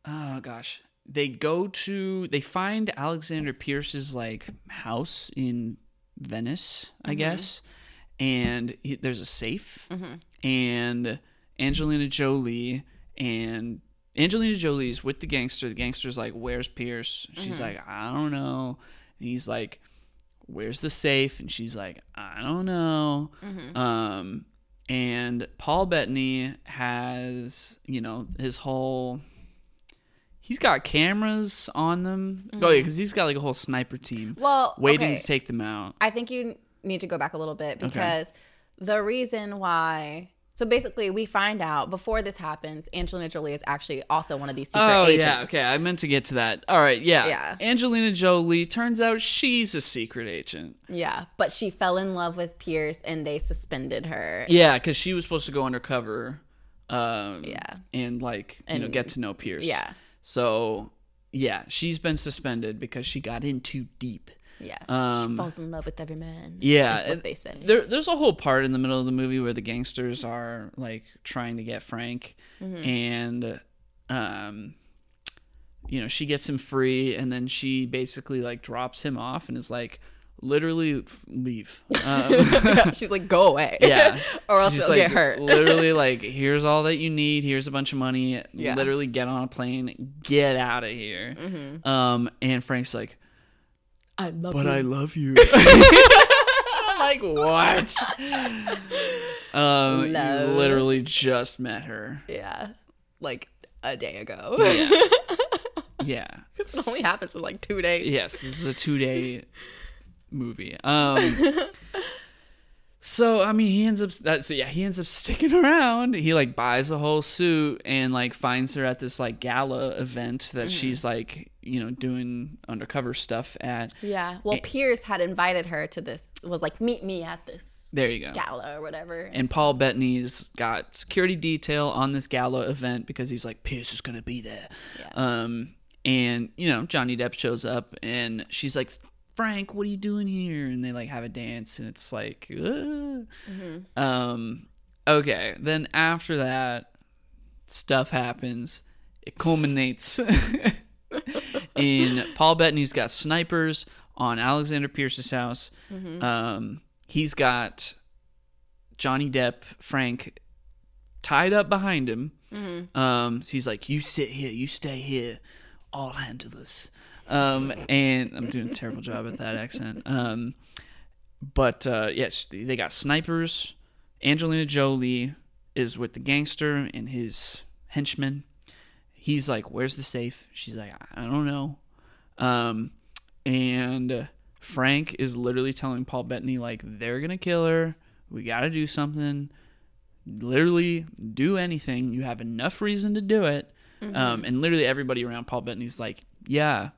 oh gosh they go to they find alexander pierce's like house in venice i mm-hmm. guess. And he, there's a safe. Mm-hmm. And angelina jolie and angelina jolie's with the gangster. The gangster's like where's pierce? She's mm-hmm. like i don't know. And he's like where's the safe? And she's like i don't know. Um and paul bettany has you know his whole he's got cameras on them oh yeah because he's got like a whole sniper team Well, waiting okay. to take them out I think you need to go back a little bit because the reason why. So basically, we find out before this happens, Angelina Jolie is actually also one of these secret oh agents. yeah okay i meant to get to that all right yeah Yeah. angelina jolie turns out she's a secret agent Yeah, but she fell in love with Pierce and they suspended her. yeah because she was supposed to go undercover Um, Yeah. and like you know get to know Pierce. Yeah. So yeah, she's been suspended because she got in too deep. Yeah. Um, she falls in love with every man. Yeah, is what they say. There, there's a whole part in the middle of the movie where the gangsters are like trying to get Frank, Mm-hmm. and um, you know, she gets him free, and then she basically like drops him off and is like, literally leave. Um, She's like, go away. yeah, or else you'll like, get hurt. literally, like, here's all that you need. Here's a bunch of money. Yeah. Literally, get on a plane, get out of here. Mm-hmm. Um, and Frank's like, I love you. but you. I love you. Like, what? Um, Love. you literally just met her. yeah. Like a day ago. Yeah. it only happens in like two days. Yes, this is a two day movie. Um, so I mean, he ends up that. So yeah, he ends up sticking around. He like buys a whole suit and like finds her at this like gala event that she's like you know doing undercover stuff at. Yeah. Well, Pierce had invited her to this. Was like, meet me at this There you go. gala or whatever. And Paul Bettany's got security detail on this gala event because he's like Pierce is gonna be there. Yeah. Um, and you know Johnny Depp shows up and she's like, Frank, what are you doing here? And they like have a dance and it's like, "Uh." um, okay. Then after that, stuff happens. It culminates in Paul Bettany's got snipers on Alexander Pierce's house. Um, he's got Johnny Depp, Frank, tied up behind him. Um, so he's like, "You sit here, you stay here, I'll handle this." Um, and I'm doing a terrible job at that accent. Um, but uh, yes, they got snipers. Angelina Jolie is with the gangster and his henchmen. He's like, "Where's the safe?" She's like, "I don't know." Um, and Frank is literally telling Paul Bettany like, "They're gonna kill her. We got to do something. Literally, do anything. You have enough reason to do it." Um, and literally everybody around Paul Bettany's like, "Yeah."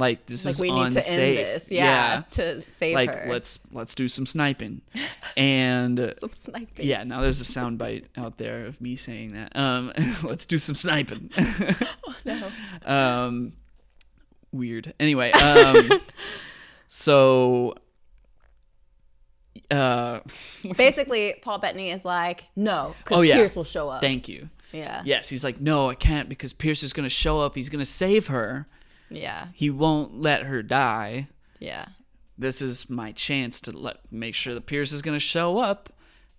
Like this like is we need to unsafe. end this. Yeah. To save Like her. let's let's do some sniping. and some sniping. yeah, now there's a sound bite out there of me saying that. Um, let's do some sniping. Oh, No. um, weird. Anyway, um, so, uh, Basically, Paul Bettany is like, no, because Oh, yeah. Pierce will show up. thank you. yeah. Yes, he's like, no, I can't because Pierce is gonna show up. He's gonna save her. Yeah. He won't let her die. Yeah. This is my chance to let make sure that Pierce is gonna show up.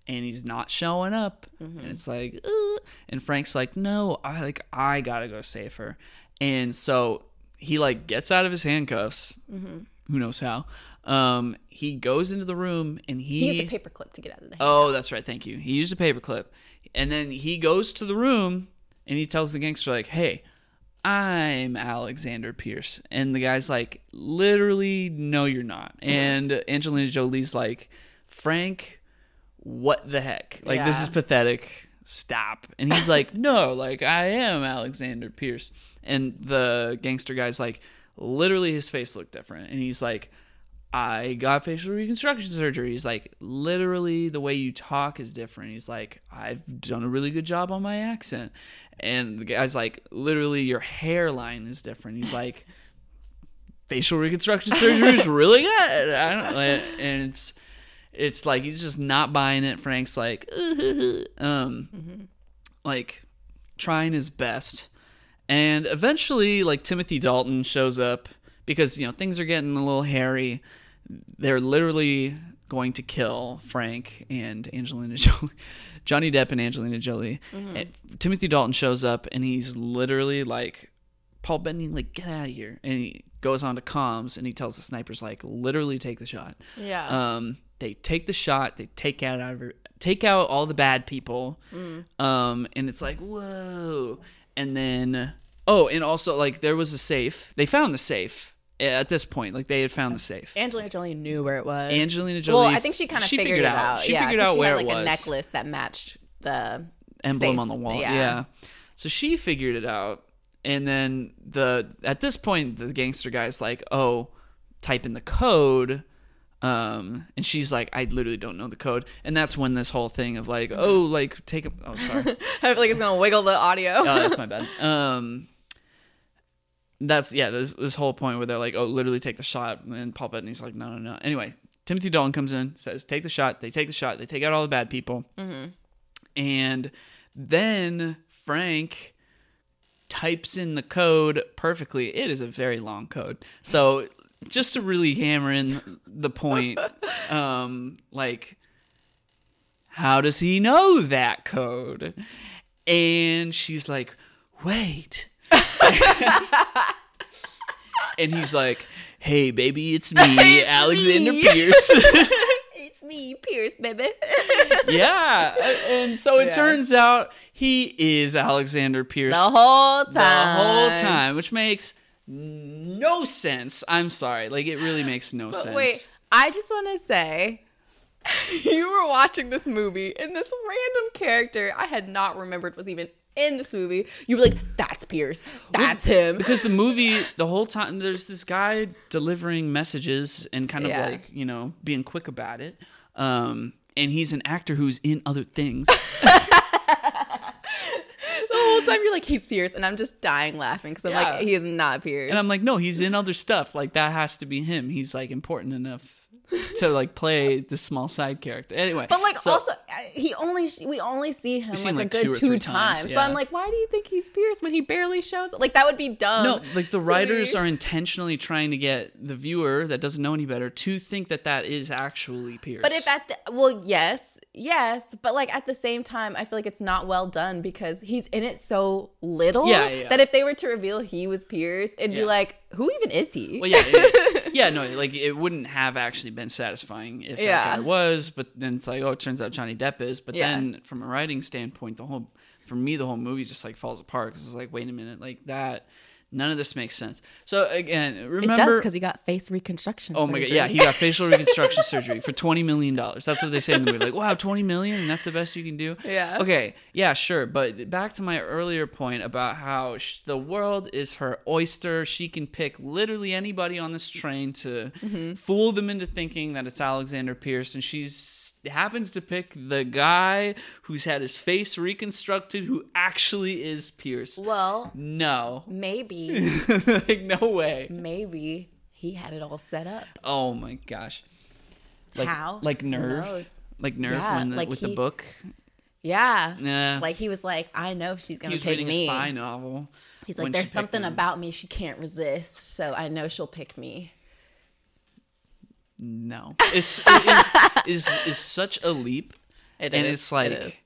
And he's not showing up, and it's like, "Ugh." and Frank's like, "No, I like, I gotta go save her," and so he like gets out of his handcuffs. Who knows how? Um, he goes into the room, and He he, used a paperclip to get out of the Oh, that's right. Thank you. He used a paperclip. And then he goes to the room and he tells the gangster, like, hey, I'm Alexander Pierce. And the guy's like, literally, no, you're not. And Angelina Jolie's like, Frank, what the heck? Like, this is pathetic. Stop. And he's like, no, like, I am Alexander Pierce. And the gangster guy's like, literally, his face looked different. And he's like, I got facial reconstruction surgery. He's like, literally, the way you talk is different. He's like, I've done a really good job on my accent. And the guy's like, literally, your hairline is different. He's like, facial reconstruction surgery is really good. I don't, and it's, it's like he's just not buying it. Frank's like, um, like trying his best, and eventually, like Timothy Dalton shows up because you know things are getting a little hairy. They're literally going to kill Frank and Angelina Jolie, Johnny Depp and Angelina Jolie. And Timothy Dalton shows up and he's literally like, Paul Bettany, like get out of here, and he goes on to comms and he tells the snipers like, literally take the shot. Yeah. Um, they take the shot. They take out out of take out all the bad people. Um, and it's like whoa. And then oh, and also like there was a safe. They found the safe at this point. Like they had found the safe. Angelina Jolie knew where it was. Angelina Jolie. Well, I think she kind of she figured, it out. She yeah, figured out she where had, it like was. a necklace that matched the emblem safe. on the wall. Yeah. Yeah. So she figured it out. And then the at this point the gangster guy's like, "Oh, type in the code. Um, and she's like, I literally don't know the code, and that's when this whole thing of like, oh, like take a, oh, sorry, I feel like it's gonna wiggle the audio. oh, that's my bad. Um, that's yeah, this this whole point where they're like, oh, literally take the shot, and pop it, and he's like, no, no, no. Anyway, Timothy Dalton comes in, says, take the shot. They take the shot. They take out all the bad people, and then Frank types in the code perfectly. It is a very long code, so just to really hammer in the point, um, like how does he know that code? And she's like, wait. and he's like, hey, baby, it's me, It's Alexander me." Pierce. it's me, Pierce, baby. yeah. Uh, and so it Yeah. turns out he is Alexander Pierce the whole time. the whole time, which makes no sense. I'm sorry. Like, it really makes no But sense. wait, I just want to say, you were watching this movie, and this random character I had not remembered was even in this movie. You were like, "That's Pierce. That's him." because the movie the whole time there's this guy delivering messages and kind of Yeah. like you know being quick about it um and he's an actor who's in other things the whole time you're like, "He's Pierce," and I'm just dying laughing because I'm Yeah. like, "He is not Pierce." and i'm like no he's in other stuff like that has to be him he's like important enough to like play the small side character anyway But like so- also, he only we only see him like, like, a two good two, three times. times, So. I'm like, why do you think he's Pierce when he barely shows? Like that would be dumb. no like the to writers are intentionally trying to get the viewer that doesn't know any better to think that that is actually pierce But if at the well, yes, yes, but like at the same time, I feel like it's not well done because he's in it so little Yeah, yeah, yeah. that if they were to reveal he was Pierce, it'd Yeah. be like, who even is he? Well, yeah, yeah, no, like it wouldn't have actually been satisfying if Yeah. that guy was, but then it's like, oh, it turns out Johnny Depp is. But Yeah. then from a writing standpoint, the whole, for me, the whole movie just like falls apart because it's like, wait a minute, like that, none of this makes sense. So again, it remember, does because he got face reconstruction. oh my god, yeah, he got facial reconstruction surgery for twenty million dollars. That's what they say in the movie. Like, wow, twenty million, and that's the best you can do. Yeah. Okay, yeah, sure. But back to my earlier point about how sh- the world is her oyster. She can pick literally anybody on this train to Mm-hmm. fool them into thinking that it's Alexander Pierce, and she's happens to pick the guy who's had his face reconstructed, who actually is Pierce. Well, No, maybe, like no way. maybe he had it all set up. Oh my gosh. Like, How? Like Nerve. Like Nerve Yeah, when the, like with the book. Yeah. Nah. Like he was like, I know she's gonna was take reading a spy novel. He's like, there's something about me she can't resist, so I know she'll pick me. No, it's it is is is such a leap. It And is, it's like- it is.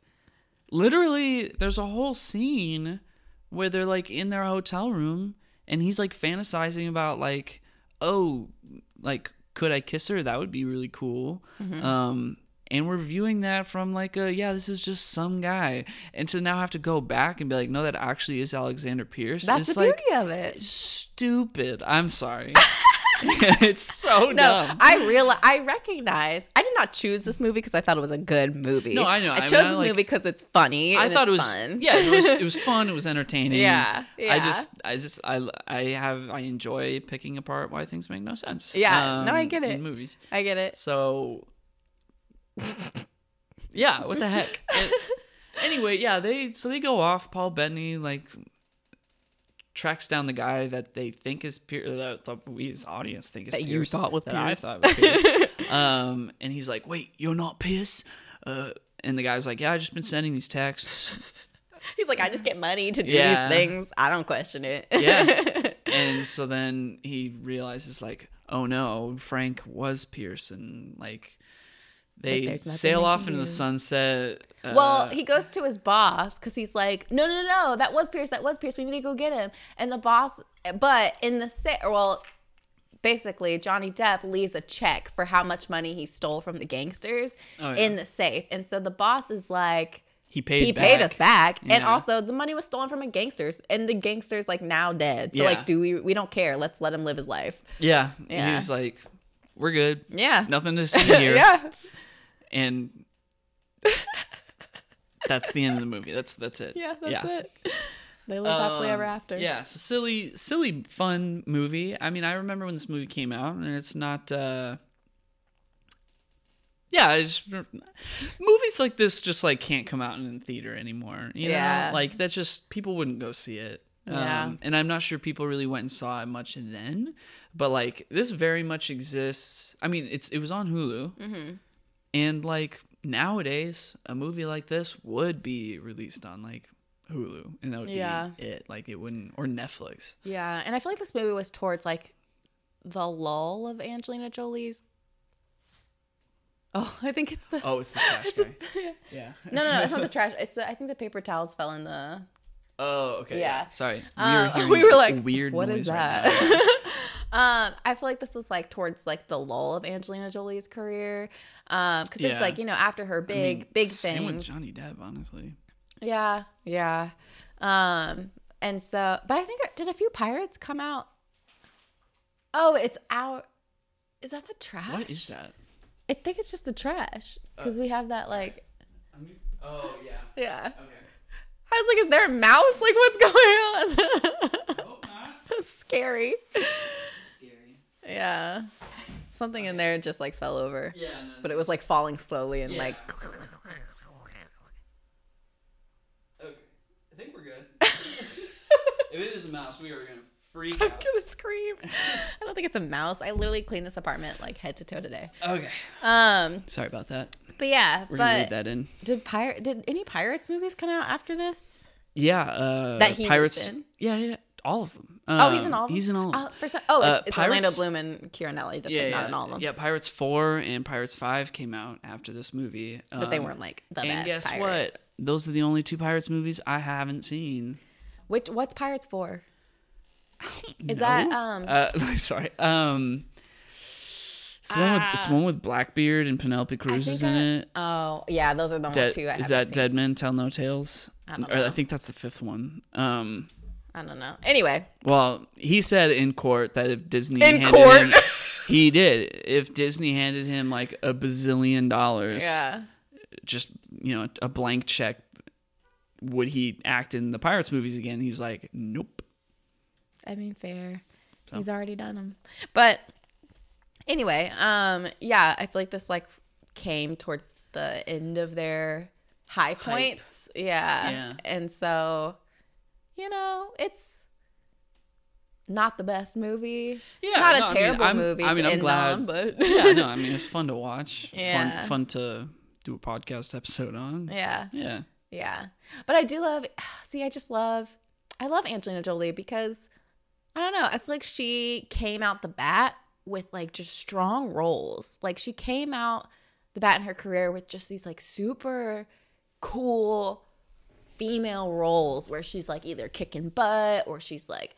Literally, there's a whole scene where they're like in their hotel room, and he's like fantasizing about like, oh, like could I kiss her? That would be really cool. Mm-hmm. Um, and we're viewing that from like a yeah, this is just some guy, and to now have to go back and be like, no, that actually is Alexander Pierce. That's the like beauty of it. stupid. I'm sorry. it's so No, dumb. I realize I recognize. I did not choose this movie because I thought it was a good movie. No, I know. I I mean, chose I this like- movie because it's funny. I thought it was fun. yeah, it was, it was fun. It was entertaining. Yeah, I just, I just, I, I have, I enjoy picking apart why things make no sense. Yeah, no, I um, get it. in movies. I get it. So, yeah, what the heck? It- anyway, yeah, they so they go off. Paul Bettany like tracks down the guy that they think is Pierce. That, as audience think is That you thought was that I thought was Pierce. um, and he's like, "Wait, you're not Pierce." Uh, and the guy's like, "Yeah, I just been sending these texts." He's like, I just get money to do Yeah. these things. I don't question it. Yeah. and so then he realizes like, oh no, Frank was Pierce, and like they sail off into the sunset. Uh, Well, he goes to his boss because he's like, no, no, no, no, that was Pierce, that was Pierce. We need to go get him. And the boss, but in the sa- well, basically Johnny Depp leaves a check for how much money he stole from the gangsters Oh, yeah. in the safe, and so the boss is like. he paid. he paid us back, and also the money was stolen from a gangsters, and the gangsters like now dead. So Yeah. like, do we? We don't care. Let's let him live his life. Yeah, Yeah. he's like, we're good. Yeah, Nothing to see here. yeah. And that's the end of the movie. That's that's it. Yeah, that's it. They live happily ever Um, after. Yeah, so silly, silly, fun movie. I mean, I remember when this movie came out, and it's not. uh yeah, it's, movies like this just like can't come out in the theater anymore. You Yeah. know, like that just people wouldn't go see it. Yeah. Um, and I'm not sure people really went and saw it much then, but like this very much exists. I mean, it's it was on Hulu, Mm-hmm. And like nowadays, a movie like this would be released on like Hulu, and that would Yeah. be it. Like it wouldn't or Netflix. Yeah, and I feel like this movie was towards like the lull of Angelina Jolie's. Oh, I think it's the. Oh, it's the trash It's a- Yeah. no, no, no, it's not the trash. It's the. I think the paper towels fell in the. Oh, okay. Yeah. Yeah. Sorry. Uh, hearing we were like, weird What is right that? now. Um, I feel like this was like towards like the lull of Angelina Jolie's career, um, because Yeah. it's like you know after her I big mean, big same with things. Johnny Depp, honestly. Yeah, yeah. Um, and so, but I think did a few pirates come out? Oh, it's out. Is that the trash? What is that? I think it's just the trash because we have that like. oh yeah. Yeah. Okay. I was like, is there a mouse? Like, what's going on? Scary. Yeah. Something in there just like fell over, Yeah. No, but it was like falling slowly and Yeah. like. Okay. I think we're good. if it is a mouse, we are gonna freak I'm out. gonna scream. I don't think it's a mouse. I literally cleaned this apartment like head to toe today. Okay. Um, Sorry about that. but yeah, We're gonna leave but that in. did pirate did any pirates movies come out after this? Yeah. Uh, That he was Pirates. in? Yeah, yeah. All of them. Oh, he's Um, in all of them. He's in all of them. Uh, for some, oh, it's, Uh, it's Orlando Pirates- Bloom and Knightley. That's yeah, like, yeah, not in all of them. yeah. Pirates Four and Pirates Five came out after this movie, But they Um, weren't like the and best guess pirates. what? Those are the only two Pirates movies I haven't seen. Which what's Pirates Four? Is that um? Uh, sorry. Um, it's the, one with, it's one with Blackbeard and Penelope Cruz is in I- it. oh yeah, those are the Dead, two. I is that seen. Dead Men Tell No Tales? I don't Or know. I think that's the fifth one. Um, I don't know. Anyway, well, he said in court that if Disney In handed court? him, he did. If Disney handed him like a bazillion dollars, yeah. just you know a blank check, would he act in the Pirates movies again? He's like, nope. I mean, fair. So. He's already done them. But anyway, um, yeah, I feel like this like came towards the end of their high points. Yeah. Yeah. And so, you know, it's not the best movie. Yeah, not no, a I mean, terrible I'm- movie I mean, I'm glad- on, but yeah, no, I mean it's fun to watch. Yeah. Fun, fun to do a podcast episode on. yeah. Yeah. Yeah. But I do love see, I just love I love Angelina Jolie because I don't know, I feel like she came out the bat with like just strong roles. Like she came out the bat in her career with just these like super cool female roles where she's like either kicking butt or she's like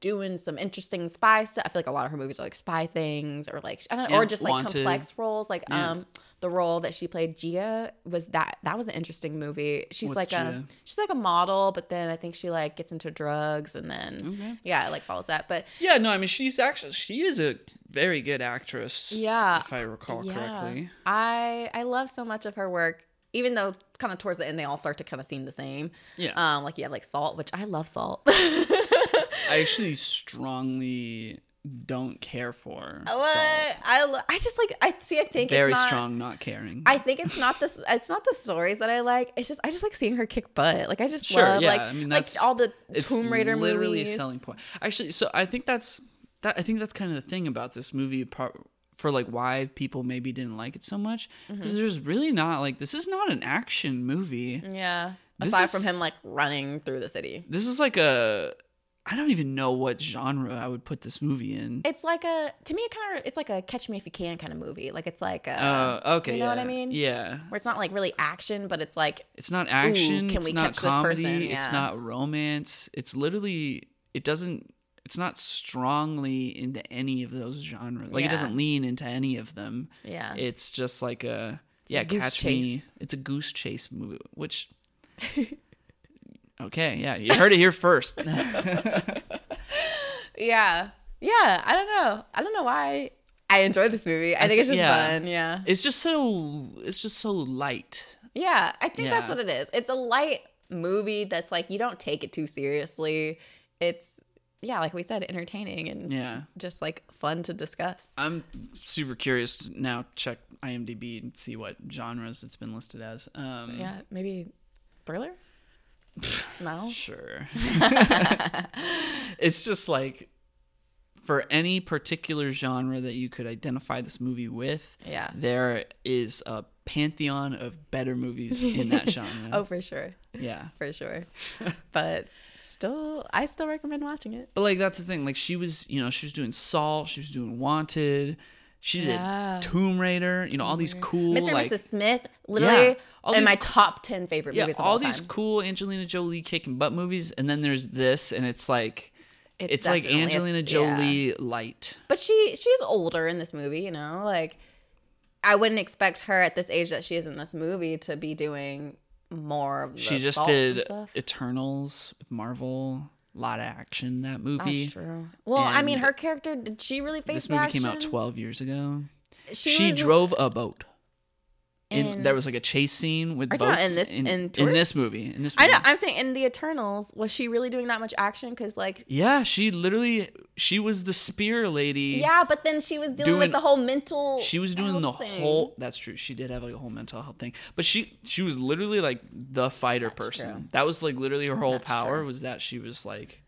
doing some interesting spy stuff. I feel like a lot of her movies are like spy things or like I don't know, Yeah, or just like Wanted. complex roles. Like Yeah. um the role that she played Gia was that that was an interesting movie. She's What's like a she's like a model, but then I think she like gets into drugs and then Okay. yeah, like follows that. But Yeah, no, I mean she's actually she is a very good actress. Yeah. if I recall yeah, correctly. I I love so much of her work. Even though kind of towards the end they all start to kind of seem the same. Yeah, Um, like you have like Salt, which I love Salt. I actually strongly don't care for. What? Salt. I I just like I see. I think Very it's not, strong, not caring. I think it's not this. It's not the stories that I like. It's just I just like seeing her kick butt. Like I just Sure, love yeah, like I mean, like that's- all the Tomb Raider literally movies. a selling point. Actually, so I think that's that. I think that's kind of the thing about this movie. Part for like why people maybe didn't like it so much because Mm-hmm. there's really not like this is not an action movie. Yeah. This Aside is- from him like running through the city, This is like a I don't even know what genre I would put this movie in. it's like a to me it kind of it's like a Catch Me If You Can kind of movie. Like it's like a Uh, okay, you know what I mean? Yeah, where it's not like really action, but it's like it's not action. can it's we not catch this person? comedy. It's not romance. It's literally it doesn't. It's not strongly into any of those genres. Like it doesn't lean into any of them. yeah. It's just like a a yeah, goose catch me. It's a goose chase movie, which. Okay, yeah, you heard it here first. yeah. Yeah. I don't know. I don't know why I enjoy this movie. I think it's just Yeah. fun. Yeah. it's just so it's just so light. Yeah, I think that's what it is. It's a light movie that's like you don't take it too seriously. It's yeah, like we said, entertaining and Yeah. just like fun to discuss. I'm super curious to now check IMDb and see what genres it's been listed as. Um, Yeah, maybe thriller. no. Sure. it's just like for any particular genre that you could identify this movie with, Yeah. there is a pantheon of better movies in that genre. Oh, for sure, Yeah. for sure. but still, I still recommend watching it. But like that's the thing. Like she was, you know, she was doing Salt, she was doing Wanted, she did Yeah. Tomb Raider, you know, all these cool Mr. like and Mrs. Smith, literally, Yeah, all in these my top ten favorite yeah, movies of all all, these cool Angelina Jolie kicking butt movies, and then there's this, and it's like It's it's, like definitely a- Angelina yeah. Jolie light. But she she's older in this movie, you know, like I wouldn't expect her at this age that she is in this movie to be doing more of the She just and did. Eternals with Marvel. A lot of action in that movie. That's true. Well, I mean, her character did she really face This movie came out 12 years ago. She, She, was- drove a boat. In, in- there was like a chase scene with boats in this- in, in in this movie. In this I know I'm saying in the Eternals, was she really doing that much action? Because like, Yeah, she literally she was the spear lady. yeah, but then she was dealing Doing- with the whole mental. She was doing the thing. whole that's true. She did have like a whole mental health thing. But she she was literally like the fighter person. true. That was like literally her whole That's power true. was that she was like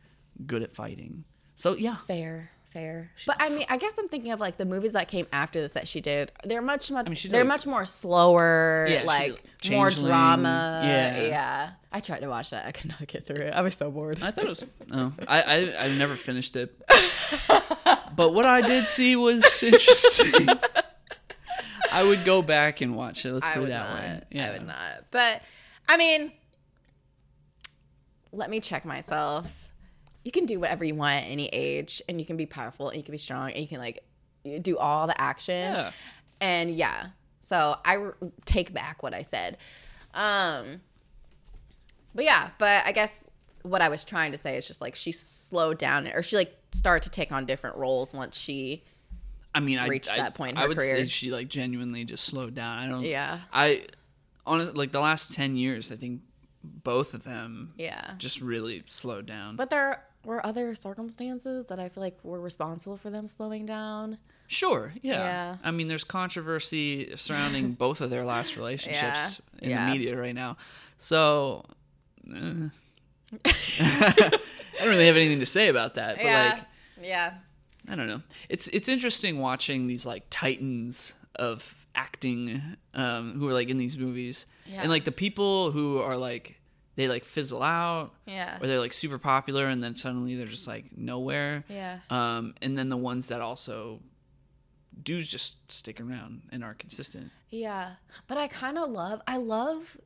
good at fighting. So yeah. Fair, fair. But I mean, I guess I'm thinking of like the movies that came after this that she did. They're much, much. mean, she did, they're like- much more slower. Yeah, like like, more drama. Yeah. yeah. I tried to watch that. I could not get through it. I was so bored. I thought it was no. I I I never finished it. but what I did see was interesting. I would go back and watch it. Let's I put it that not. way. I would not. But I mean, let me check myself. You can do whatever you want at any age, and you can be powerful, and you can be strong, and you can like do all the action. Yeah. And yeah, so I r- take back what I said. Um, but yeah, but I guess what I was trying to say is just like she slowed down, or she like started to take on different roles once she. I mean, I reached I, that point in I would career. say she like genuinely just slowed down. I don't. Yeah. I honestly like the last ten years. I think both of them Yeah. just really slowed down. But there were other circumstances that I feel like were responsible for them slowing down. sure, yeah. Yeah. I mean, there's controversy surrounding both of their last relationships in Yeah. the media right now. So. eh. I don't really have anything to say about that, but like yeah. I don't know. It's it's interesting watching these like titans of acting um, who are like in these movies, Yeah. and like the people who are like they like fizzle out, Yeah. or they're like super popular, and then suddenly they're just like nowhere. Yeah. Um, and then the ones that also do just stick around and are consistent. Yeah. But I kind of love I love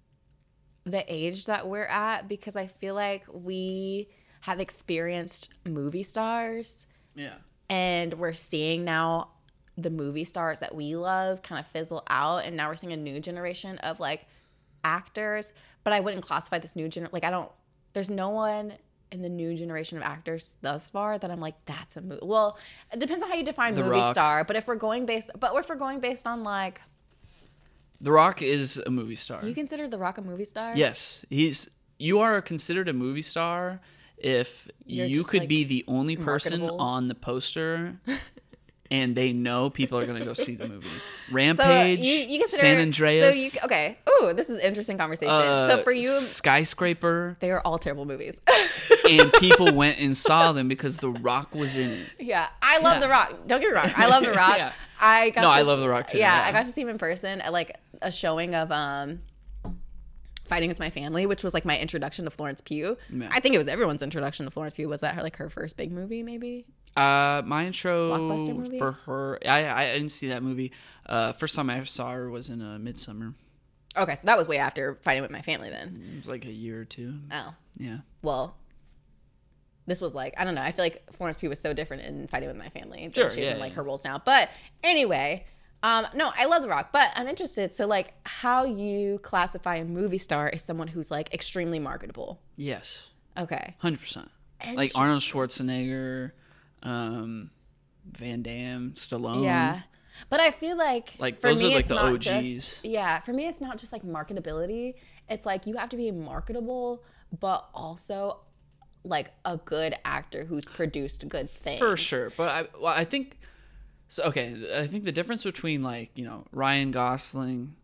the age that we're at because I feel like we have experienced movie stars Yeah. and we're seeing now the movie stars that we love kind of fizzle out and now we're seeing a new generation of like actors but i wouldn't classify this new gener like i don't there's no one in the new generation of actors thus far that i'm like that's a movie well it depends on how you define The movie Rock. star but if we're going based but if we're going based on like The Rock is a movie star. you consider the rock a movie star Yes, he's. You are considered a movie star if You're you could like, be the only person marketable. on the poster, and they know people are going to go see the movie. so Rampage, you, you consider San Andreas, so you, okay ooh this is an interesting conversation uh, so for you skyscraper, they are all terrible movies and people went and saw them because The Rock was in it. Yeah, I love Yeah. The Rock. Don't get me wrong, I love The Rock. Yeah. I got No, to, I love The Rock too, Yeah, yeah. I got to see him in person at like a showing of um Fighting with My Family, which was like my introduction to Florence Pugh. Yeah. I think it was everyone's introduction to Florence Pugh. Was that her like her first big movie? Maybe. Uh, my intro movie? for her, I, I didn't see that movie. Uh, first time I saw her was in uh, Midsommar. Okay, so that was way after Fighting with My Family. Then. It was like a year or two. Oh Yeah. well. This was like I don't know. I feel like Florence P was so different in Fighting with My Family than Sure, she is yeah, in like yeah. her roles now. But anyway, um, no, I love The Rock, but I'm interested. So like, how you classify a movie star as someone who's like extremely marketable? Yes. Okay, Hundred percent. Like Arnold Schwarzenegger, um, Van Damme, Stallone. yeah. But I feel like Like, for those are, like, the OGs. just- yeah, for me, it's not just like marketability. It's like you have to be marketable, but also like a good actor who's produced good things. for sure. But I, well, I think so. Okay, I think the difference between like you know Ryan Gosling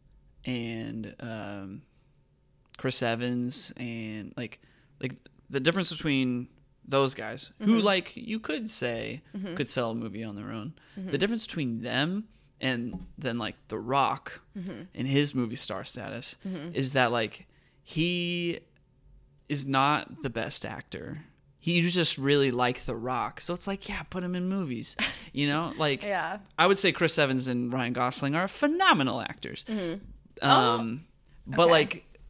and um, Chris Evans and like like the difference between those guys who mm-hmm. like you could say mm-hmm. could sell a movie on their own. Mm-hmm. The difference between them and then like The Rock and his movie star status is that like he is not the best actor. He just really like The Rock, so it's like, yeah, put him in movies. You know, like Yeah. I would say Chris Evans and Ryan Gosling are phenomenal actors. Um, oh, but Oh, okay. like,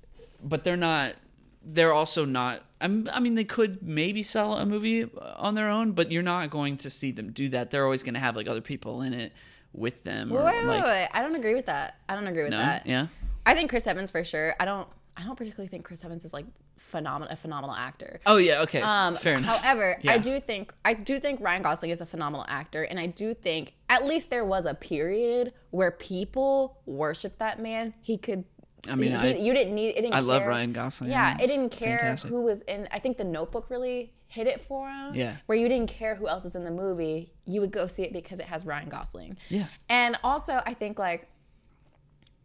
but they're not. They're also not. I'm, I mean, they could maybe sell a movie on their own, but you're not going to see them do that. They're always going to have like other people in it with them. Wait, or, wait, like, wait, wait. I don't agree with that. I don't agree with No, that. yeah. I think Chris Evans for sure. I don't. I don't particularly think Chris Evans is like phenomenal, a phenomenal actor. Oh yeah. Okay. Um, Fair enough. However, Yeah. I do think I do think Ryan Gosling is a phenomenal actor, and I do think at least there was a period where people worshipped that man. He could. I mean, he- I- you didn't need. It didn't I love Ryan Gosling. Yeah, it didn't care fantastic. who was in. I think The Notebook really hit it for him. Yeah. Where you didn't care who else is in the movie, you would go see it because it has Ryan Gosling. Yeah. And also, I think like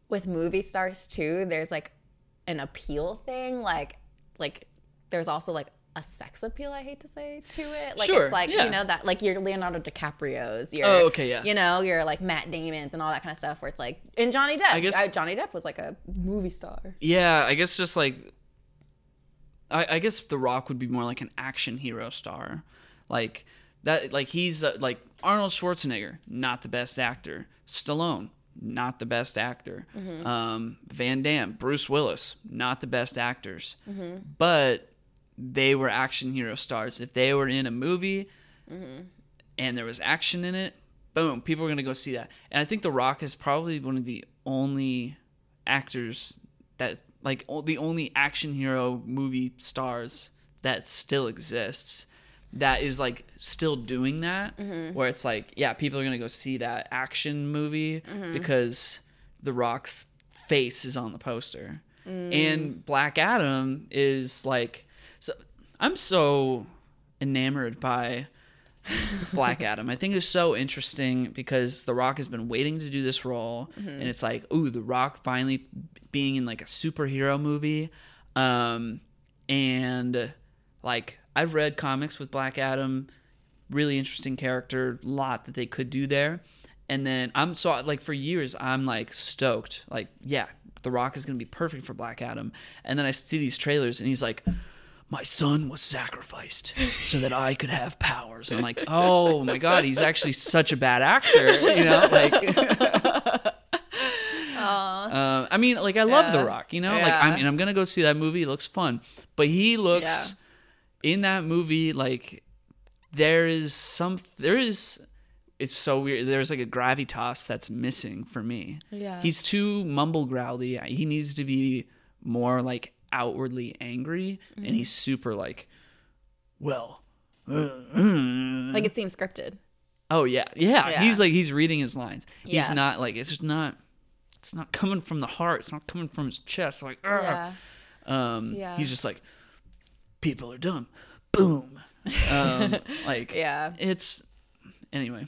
with movie stars too, there's like an appeal thing. Like, like there's also like a sex appeal. I hate to say to it. Like Sure, it's like yeah. you know that like your Leonardo DiCaprio's. Your, Oh, okay, yeah. You know, you're like Matt Damon's and all that kind of stuff. Where it's like, and Johnny Depp. I guess- Uh, Johnny Depp was like a movie star. Yeah, I guess just like I, I guess The Rock would be more like an action hero star, like that. Like he's uh, like Arnold Schwarzenegger, not the best actor. Stallone, not the best actor. Um, Van Damme, Bruce Willis, not the best actors. But they were action hero stars. If they were in a movie mm-hmm. and there was action in it, boom, people are gonna go see that. And I think The Rock is probably one of the only actors that like o- the only action hero movie stars that still exists that is like still doing that mm-hmm. where it's like yeah people are gonna go see that action movie mm-hmm. because the rock's face is on the poster. Mm. And black adam is like so i'm so enamored by Black Adam. I think is so interesting because The Rock has been waiting to do this role, and it's like, ooh, The Rock finally being in like a superhero movie, um, and like I've read comics with Black Adam, really interesting character, lot that they could do there, and then I'm so like for years I'm like stoked, like yeah, The Rock is gonna be perfect for Black Adam, and then I see these trailers and he's like my son was sacrificed so that I could have powers. And I'm like, oh my god, he's actually such a bad actor, you know? Like, uh, I mean, like I love The Rock, you know? Like, Yeah. I mean, I'm gonna go see that movie. It looks fun, but he looks in that movie like there is some there is. It's so weird. There's like a gravitas that's missing for me. Yeah. He's too mumble growly. He needs to be more like outwardly angry, and he's super like, well, uh, uh." Like it seems scripted. oh yeah, yeah, Yeah. He's like he's reading his lines. He's Yeah. not like it's just not. It's not coming from the heart. It's not coming from his chest. Like, Yeah. um, Yeah. he's just like, people are dumb. Boom. Um, like, Yeah. It's anyway.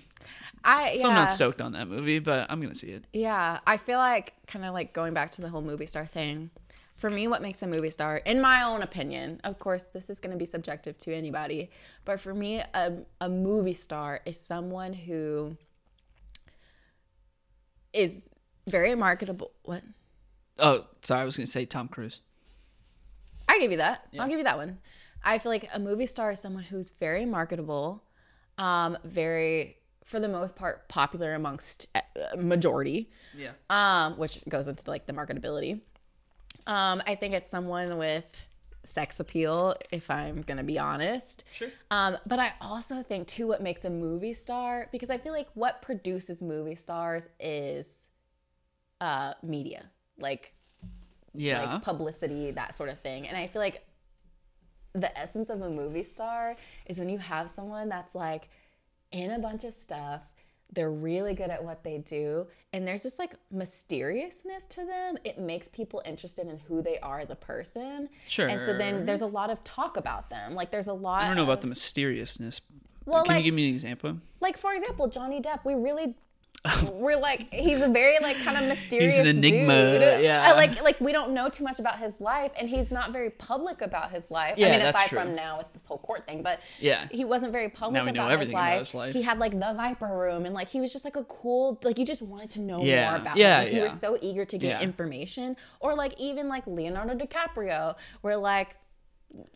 I So I'm not stoked on that movie, but I'm gonna see it. Yeah, I feel like kind of like going back to the whole movie star thing. For me, what makes a movie star, in my own opinion, of course, this is going to be subjective to anybody, but for me, a, a movie star is someone who is very marketable. What? Oh, sorry, I was gonna say Tom Cruise. I give you that. I'll give you that one. I feel like a movie star is someone who's very marketable, um, very, for the most part, popular amongst uh, majority. Yeah. um, which goes into like the marketability. Um, I think it's someone with sex appeal, if I'm gonna be honest. Sure. Um, but I also think too what makes a movie star because I feel like what produces movie stars is uh, media, like Yeah. like publicity, that sort of thing. And I feel like the essence of a movie star is when you have someone that's like in a bunch of stuff. They're really good at what they do and there's this like mysteriousness to them it makes people interested in who they are as a person Sure. and so then there's a lot of talk about them like there's a lot I don't know about the mysteriousness. Well, Can like- you give me an example? like for example johnny depp we really we're like he's a very like kind of mysterious enigma, dude. yeah. Uh, like like we don't know too much about his life and he's not very public about his life Yeah, i mean that's aside true. from now with this whole court thing but Yeah. he wasn't very public Now we know about, everything his about life. his life. he had like the viper room and like he was just like a cool like you just wanted to know Yeah, more about yeah, him like, you were so eager to get Yeah. information or like even like leonardo dicaprio where like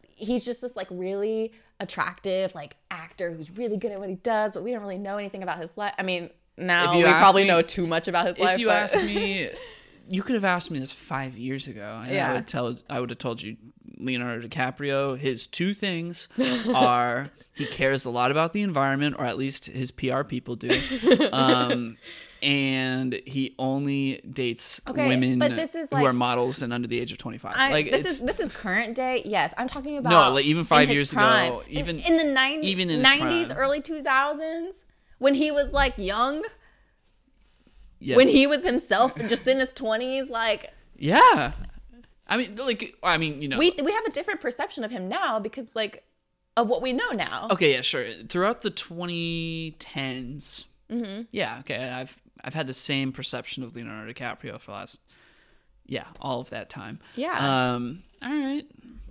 he's just this like really attractive like actor who's really good at what he does, but we don't really know anything about his life. I mean, now If we probably me- know too much about his life. If you but- asked me, you could have asked me this five years ago, and I would tell I would have told you Leonardo DiCaprio. His two things are he cares a lot about the environment, or at least his PR people do, um, and he only dates Okay, women but this is who are models and under the age of twenty five. I, Like this is this is current day. Yes, I'm talking about no like, even five years ago, prime. In- even- in, the 90s, even in his 90s, early 2000s, when he was like young, yes. when he was himself, just in his 20s, like yeah. I mean, like I mean, you know, we we have a different perception of him now because like of what we know now. Okay, yeah, sure. Throughout the 2010s, Mm-hmm. yeah, okay, I've I've had the same perception of Leonardo DiCaprio for the last, yeah, all of that time. Yeah. Um. All right.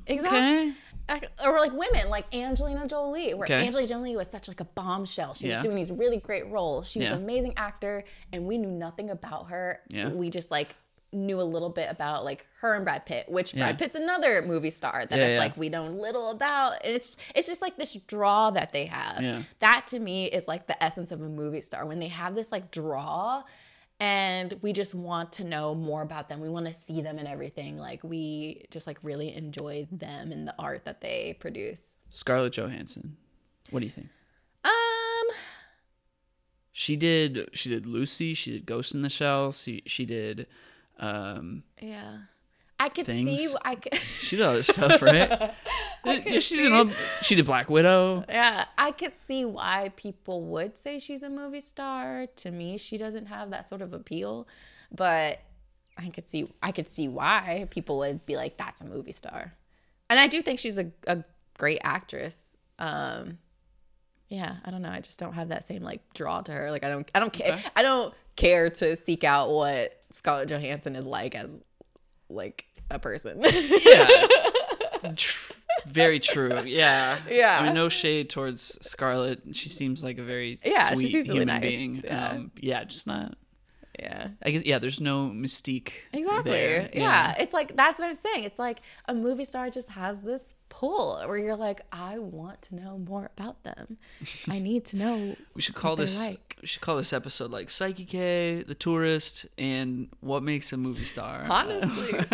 Exactly. Okay. Or like women, like Angelina Jolie, where Okay. Angelina Jolie was such like a bombshell. She Yeah. was doing these really great roles. She was Yeah. an amazing actor, and we knew nothing about her. Yeah. We just like knew a little bit about like her and Brad Pitt, which Yeah. Brad Pitt's another movie star that it's like we know little about. And it's it's just like this draw that they have. That to me is like the essence of a movie star when they have this like draw and we just want to know more about them. We want to see them and everything. Like we just like really enjoy them and the art that they produce. Scarlett Johansson. What do you think? Um, She did. She did Lucy. She did Ghost in the Shell. She she did. Um. yeah. I could Things. see I could She did other stuff, right? yeah, she's in. all- She did Black Widow. Yeah, I could see why people would say she's a movie star. To me, she doesn't have that sort of appeal, but I could see I could see why people would be like, "That's a movie star," and I do think she's a, a great actress. Um, yeah, I don't know. I just don't have that same like draw to her. Like, I don't I don't care. Okay. I don't care to seek out what Scarlett Johansson is like as like a person. Yeah. Very true. Yeah. Yeah. I mean, no shade towards Scarlett. She seems like a very Yeah, she sweet seems really human nice. being. Yeah. Um, yeah, just not. Yeah. I guess. Yeah, there's no mystique. Exactly. there. Yeah. It's like that's what I'm saying. It's like a movie star just has this pull where you're like, I want to know more about them. I need to know. We should call this. like. We should call this episode like Saiki K, The Tourist, and what makes a movie star. Honestly.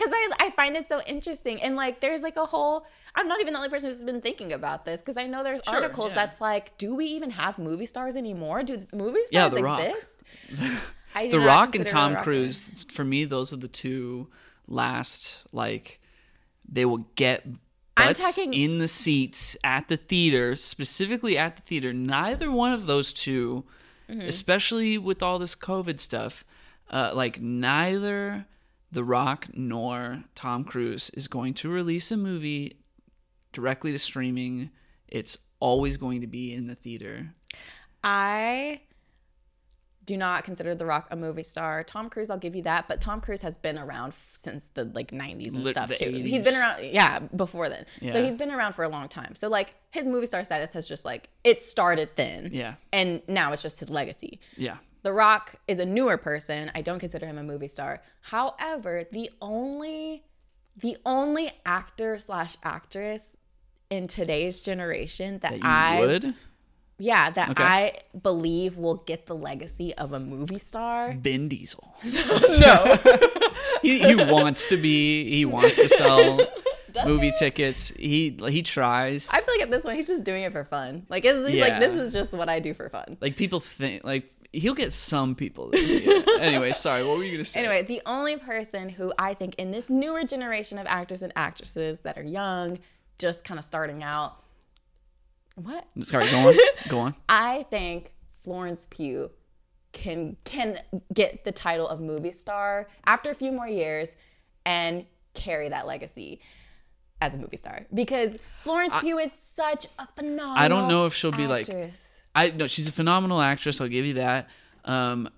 Because I, I find it so interesting. And like, there's like a whole, I'm not even the only person who's been thinking about this because I know there's Sure, articles yeah. that's like, do we even have movie stars anymore? Do movie Yeah, stars Rock. exist? The Rock and Tom Rock Cruise, for me, those are the two last like they will get butts talking- in the seats at the theater, specifically at the theater. Neither one of those 2 Mm-hmm. especially with all this COVID stuff, uh, like neither The Rock nor Tom Cruise is going to release a movie directly to streaming. It's always going to be in the theater. I do not consider The Rock a movie star. Tom Cruise, I'll give you that, but Tom Cruise has been around since the like 90s and Lit- stuff too. 80s. He's been around, yeah, before then. Yeah. So he's been around for a long time. So like his movie star status has just like it started then, Yeah. and now it's just his legacy. Yeah. The Rock is a newer person. I don't consider him a movie star. However, the only the only actor slash actress in today's generation that, That you I would? Yeah, that Okay. I believe will get the legacy of a movie star. Vin Diesel. No. he, he wants to be he wants to sell movie tickets he he tries I feel like at this point he's just doing it for fun. Like it's, he's Yeah. like this is just what I do for fun. like people think like he'll get some people yeah. anyway sorry what were you gonna say Anyway, the only person who I think in this newer generation of actors and actresses that are young, just kind of starting out. What? sorry go on go on I think Florence Pugh can can get the title of movie star after a few more years and carry that legacy as a movie star because Florence Pugh is such a phenomenal. I don't know if she'll be like- actress. I no, she's a phenomenal actress. I'll give you that. Um,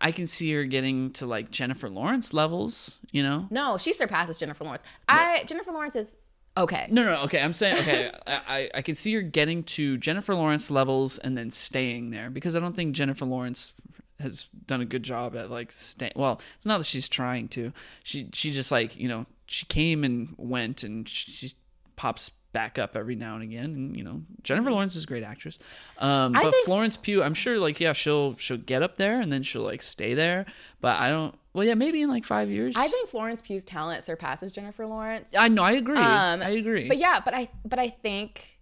I can see her getting to like Jennifer Lawrence levels. You know? No, she surpasses Jennifer Lawrence. I Jennifer Lawrence is okay. No, no, okay. I'm saying okay. I, I can see you're getting to Jennifer Lawrence levels and then staying there because I don't think Jennifer Lawrence has done a good job at like staying. Well, it's not that she's trying to. She she just like you know she came and went and she, she pops back up every now and again and you know Jennifer Lawrence is a great actress. Um, but think- Florence Pugh, I'm sure like yeah she'll she'll get up there and then she'll like stay there. But I don't. Well, yeah, maybe in like five years. I think Florence Pugh's talent surpasses Jennifer Lawrence. I know. I agree. Um, I agree. But yeah, but I but I think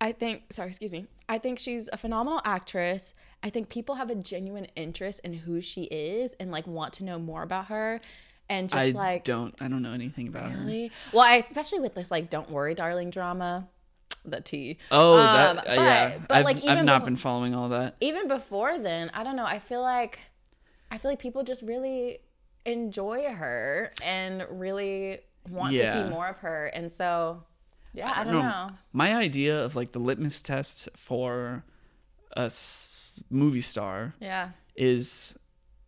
I think sorry, excuse me. I think she's a phenomenal actress. I think people have a genuine interest in who she is and like want to know more about her. And just I like don't. I don't know anything about her. Well, I especially with this like don't worry darling drama, the tea. Oh, Um, that uh, but- yeah. but, I've, like, I've not been following all that. even before then, I don't know. I feel like I feel like people just really enjoy her and really want to see more of her. And so yeah, I don't, know. My idea of like the litmus test for a s- movie star Yeah. is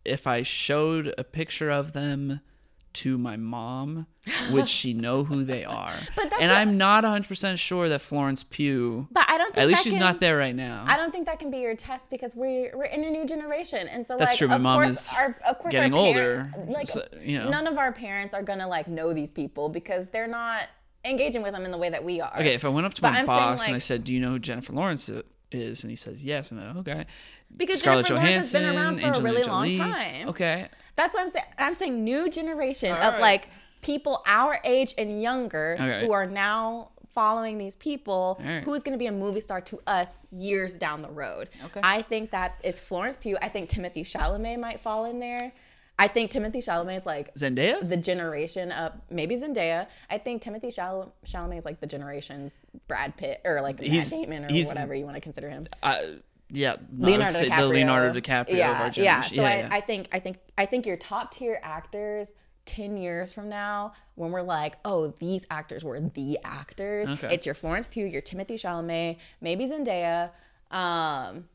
if I showed a picture of them to my mom, would she know who they are? But that's and I'm not 100% sure that Florence Pugh, But I don't think at least she's can- not there right now. I don't think that can be your test because we're we're in a new generation, and so That's like true, my of mom course, is our, of course getting older, Like so, you know. none of our parents are gonna like know these people because they're not engaging with them in the way that we are. Okay, if I went up to But my I'm saying, boss and I said, "Do you know who Jennifer Lawrence is?" and he says, "Yes," and I'm like, "Okay." Because Scarlett Jennifer Lawrence has Johansson, been around for Angelina a really Jolie. long time. Okay, That's what I'm saying. I'm saying new generation All of right. like people our age and younger Okay. who are now following these people right. who's going to be a movie star to us years down the road. Okay. I think that is Florence Pugh. I think Timothée Chalamet might fall in there. I think Timothée Chalamet is like Zendaya. the generation of maybe Zendaya. I think Timothy Chal- Chalamet is like the generation's Brad Pitt or like He's- Matt Damon or whatever you want to consider him. Uh, yeah, no, Leonardo say DiCaprio. the Leonardo DiCaprio yeah, of our Yeah, so Yeah, I, yeah. I think I think I think your top tier actors. 10 years from now when we're like oh these actors were the actors Okay. it's your florence pugh your timothée chalamet maybe zendaya um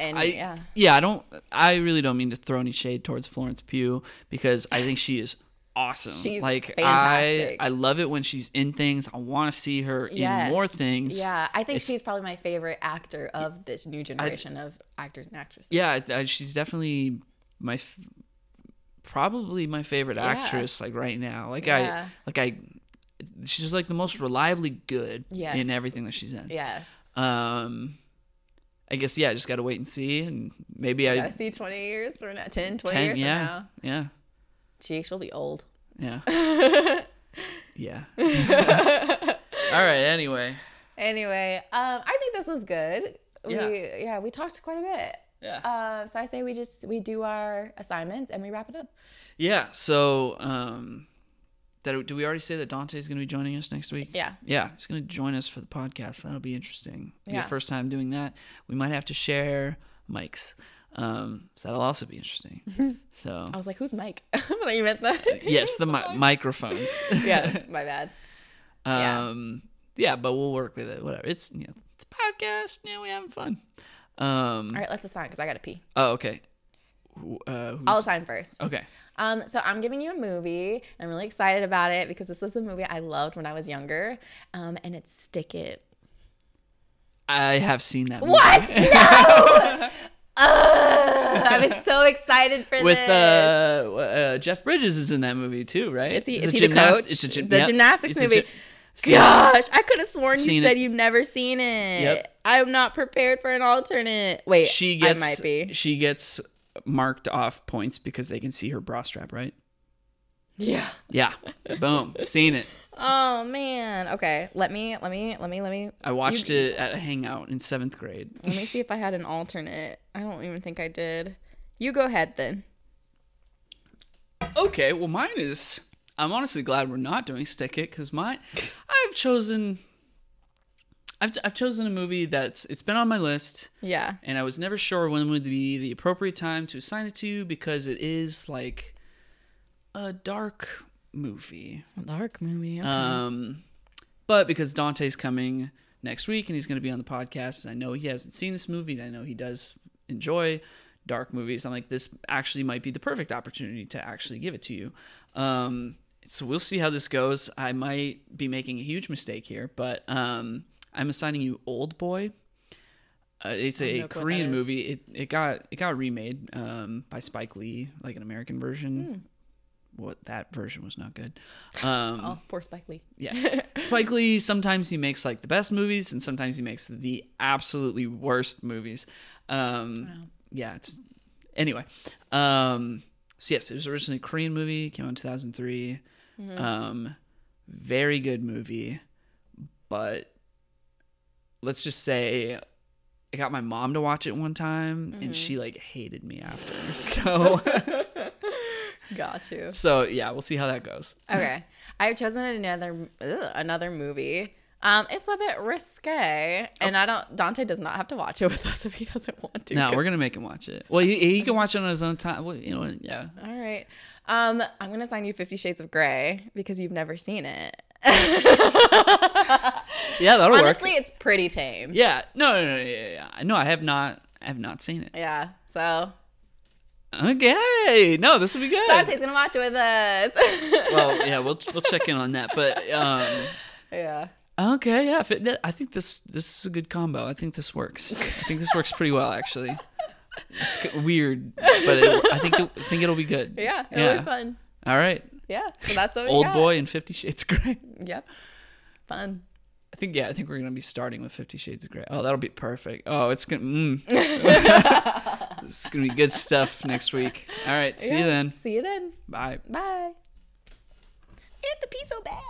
and I, yeah yeah. I don't. I really don't mean to throw any shade towards Florence Pugh because I think she is awesome. She's like fantastic. I, I love it when she's in things. I want to see her Yes. in more things. yeah i think It's- she's probably my favorite actor of this new generation of actors and actresses Yeah, I- I- she's definitely my, f- probably my favorite Yeah. actress. Like right now, like Yeah. I, like I, she's like the most reliably good Yes. in everything that she's in. yes Um, I guess yeah, I just got to wait and see, and maybe I gotta see 20 years or not 10 20 ten, years yeah, from now yeah, Jeez, she'll be old yeah, yeah. All right. Anyway, Anyway, um, I think this was good. Yeah. We, yeah, we talked quite a bit. yeah, Um, so I say we just we do our assignments and we wrap it up. yeah. So, um, that do we already say that Dante's going to be joining us next week? Yeah. Yeah, he's going to join us for the podcast. That'll be interesting. Be Yeah. our first time doing that. We might have to share mics. Um, so that'll also be interesting. So, I was like, "Who's Mike?" I thought you meant that. yes, the mi- microphones. yes, my bad. Yeah. Um, yeah. but we'll work with it. Whatever. It's you know, it's a podcast. You know, we having fun. Um. All right, let's assign because I gotta pee. Oh, okay. Uh, I'll assign first. okay. Um, so I'm giving you a movie. I'm really excited about it because this was a movie I loved when I was younger. Um, and it's Stick It. I have seen that. Movie. What? No! Ugh, I was so excited for With this. uh, uh, Jeff Bridges is in that movie too, right? Is he, It's is he the coach? It's a gym- the yep. gymnastics It's movie. gy- Gosh, I could have sworn you said it. you've never seen it. Yep. I'm not prepared for an alternate. Wait, She gets I might be. she gets marked off points because they can see her bra strap, right? Yeah. Yeah. Boom. Seen it. Oh man. Okay. Let me. Let me. Let me. Let me. I watched you- it at a hangout in seventh grade. Let me see if I had an alternate. I don't even think I did. You go ahead then. Okay, well mine is I'm honestly glad we're not doing stick it because mine I've chosen I've I've chosen a movie that's it's been on my list, Yeah. and I was never sure when would be the appropriate time to assign it to because it is like a dark movie. A dark movie. okay. Um, but because Dante's coming next week and he's going to be on the podcast, and I know he hasn't seen this movie, and I know he does enjoy dark movies. I'm like, this actually might be the perfect opportunity to actually give it to you. Um, so we'll see how this goes. I might be making a huge mistake here, but um, I'm assigning you Old Boy. Uh, it's a no clue what Korean movie. It it got it got remade um, by Spike Lee, like an American version. What that version was not good. Um, oh, poor Spike Lee. yeah. Spike Lee, sometimes he makes like the best movies and sometimes he makes the absolutely worst movies. Um, Wow. Yeah. It's, anyway. Um, so, yes, it was originally a Korean movie, came out in 2003. Um, very good movie. But let's just say I got my mom to watch it one time and she like hated me after. So, Got you. so yeah, we'll see how that goes. Okay. I've chosen another ugh, another movie. Um, it's a bit risque, and I don't. Dante does not have to watch it with us if he doesn't want to. No, we're gonna make him watch it. Well, he, he can watch it on his own time. Well, you know, yeah. All right. Um, I'm gonna sign you Fifty Shades of Grey because you've never seen it. Yeah, that'll Honestly, work. Honestly, it's pretty tame. Yeah, no, no, no, yeah, yeah. No, I have not. I have not seen it. Yeah. So Okay, no, this will be good. Dante's gonna watch it with us. Well, yeah, we'll we'll check in on that. But um, yeah. okay, yeah, it- I think this this is a good combo. I think this works. I think this works pretty well, actually. It's weird, but it, I think it, I think it'll be good. Yeah. It'll yeah. be fun. All right, Yeah. So that's what Old got. Boy and Fifty Shades of Grey. Yep. Fun. I think yeah, I think we're gonna be starting with Fifty Shades of Grey. Oh, that'll be perfect. Oh, it's gonna. Mm. it's gonna be good stuff next week. All right, see you then. See you then. Bye. Bye. It the pee so bad.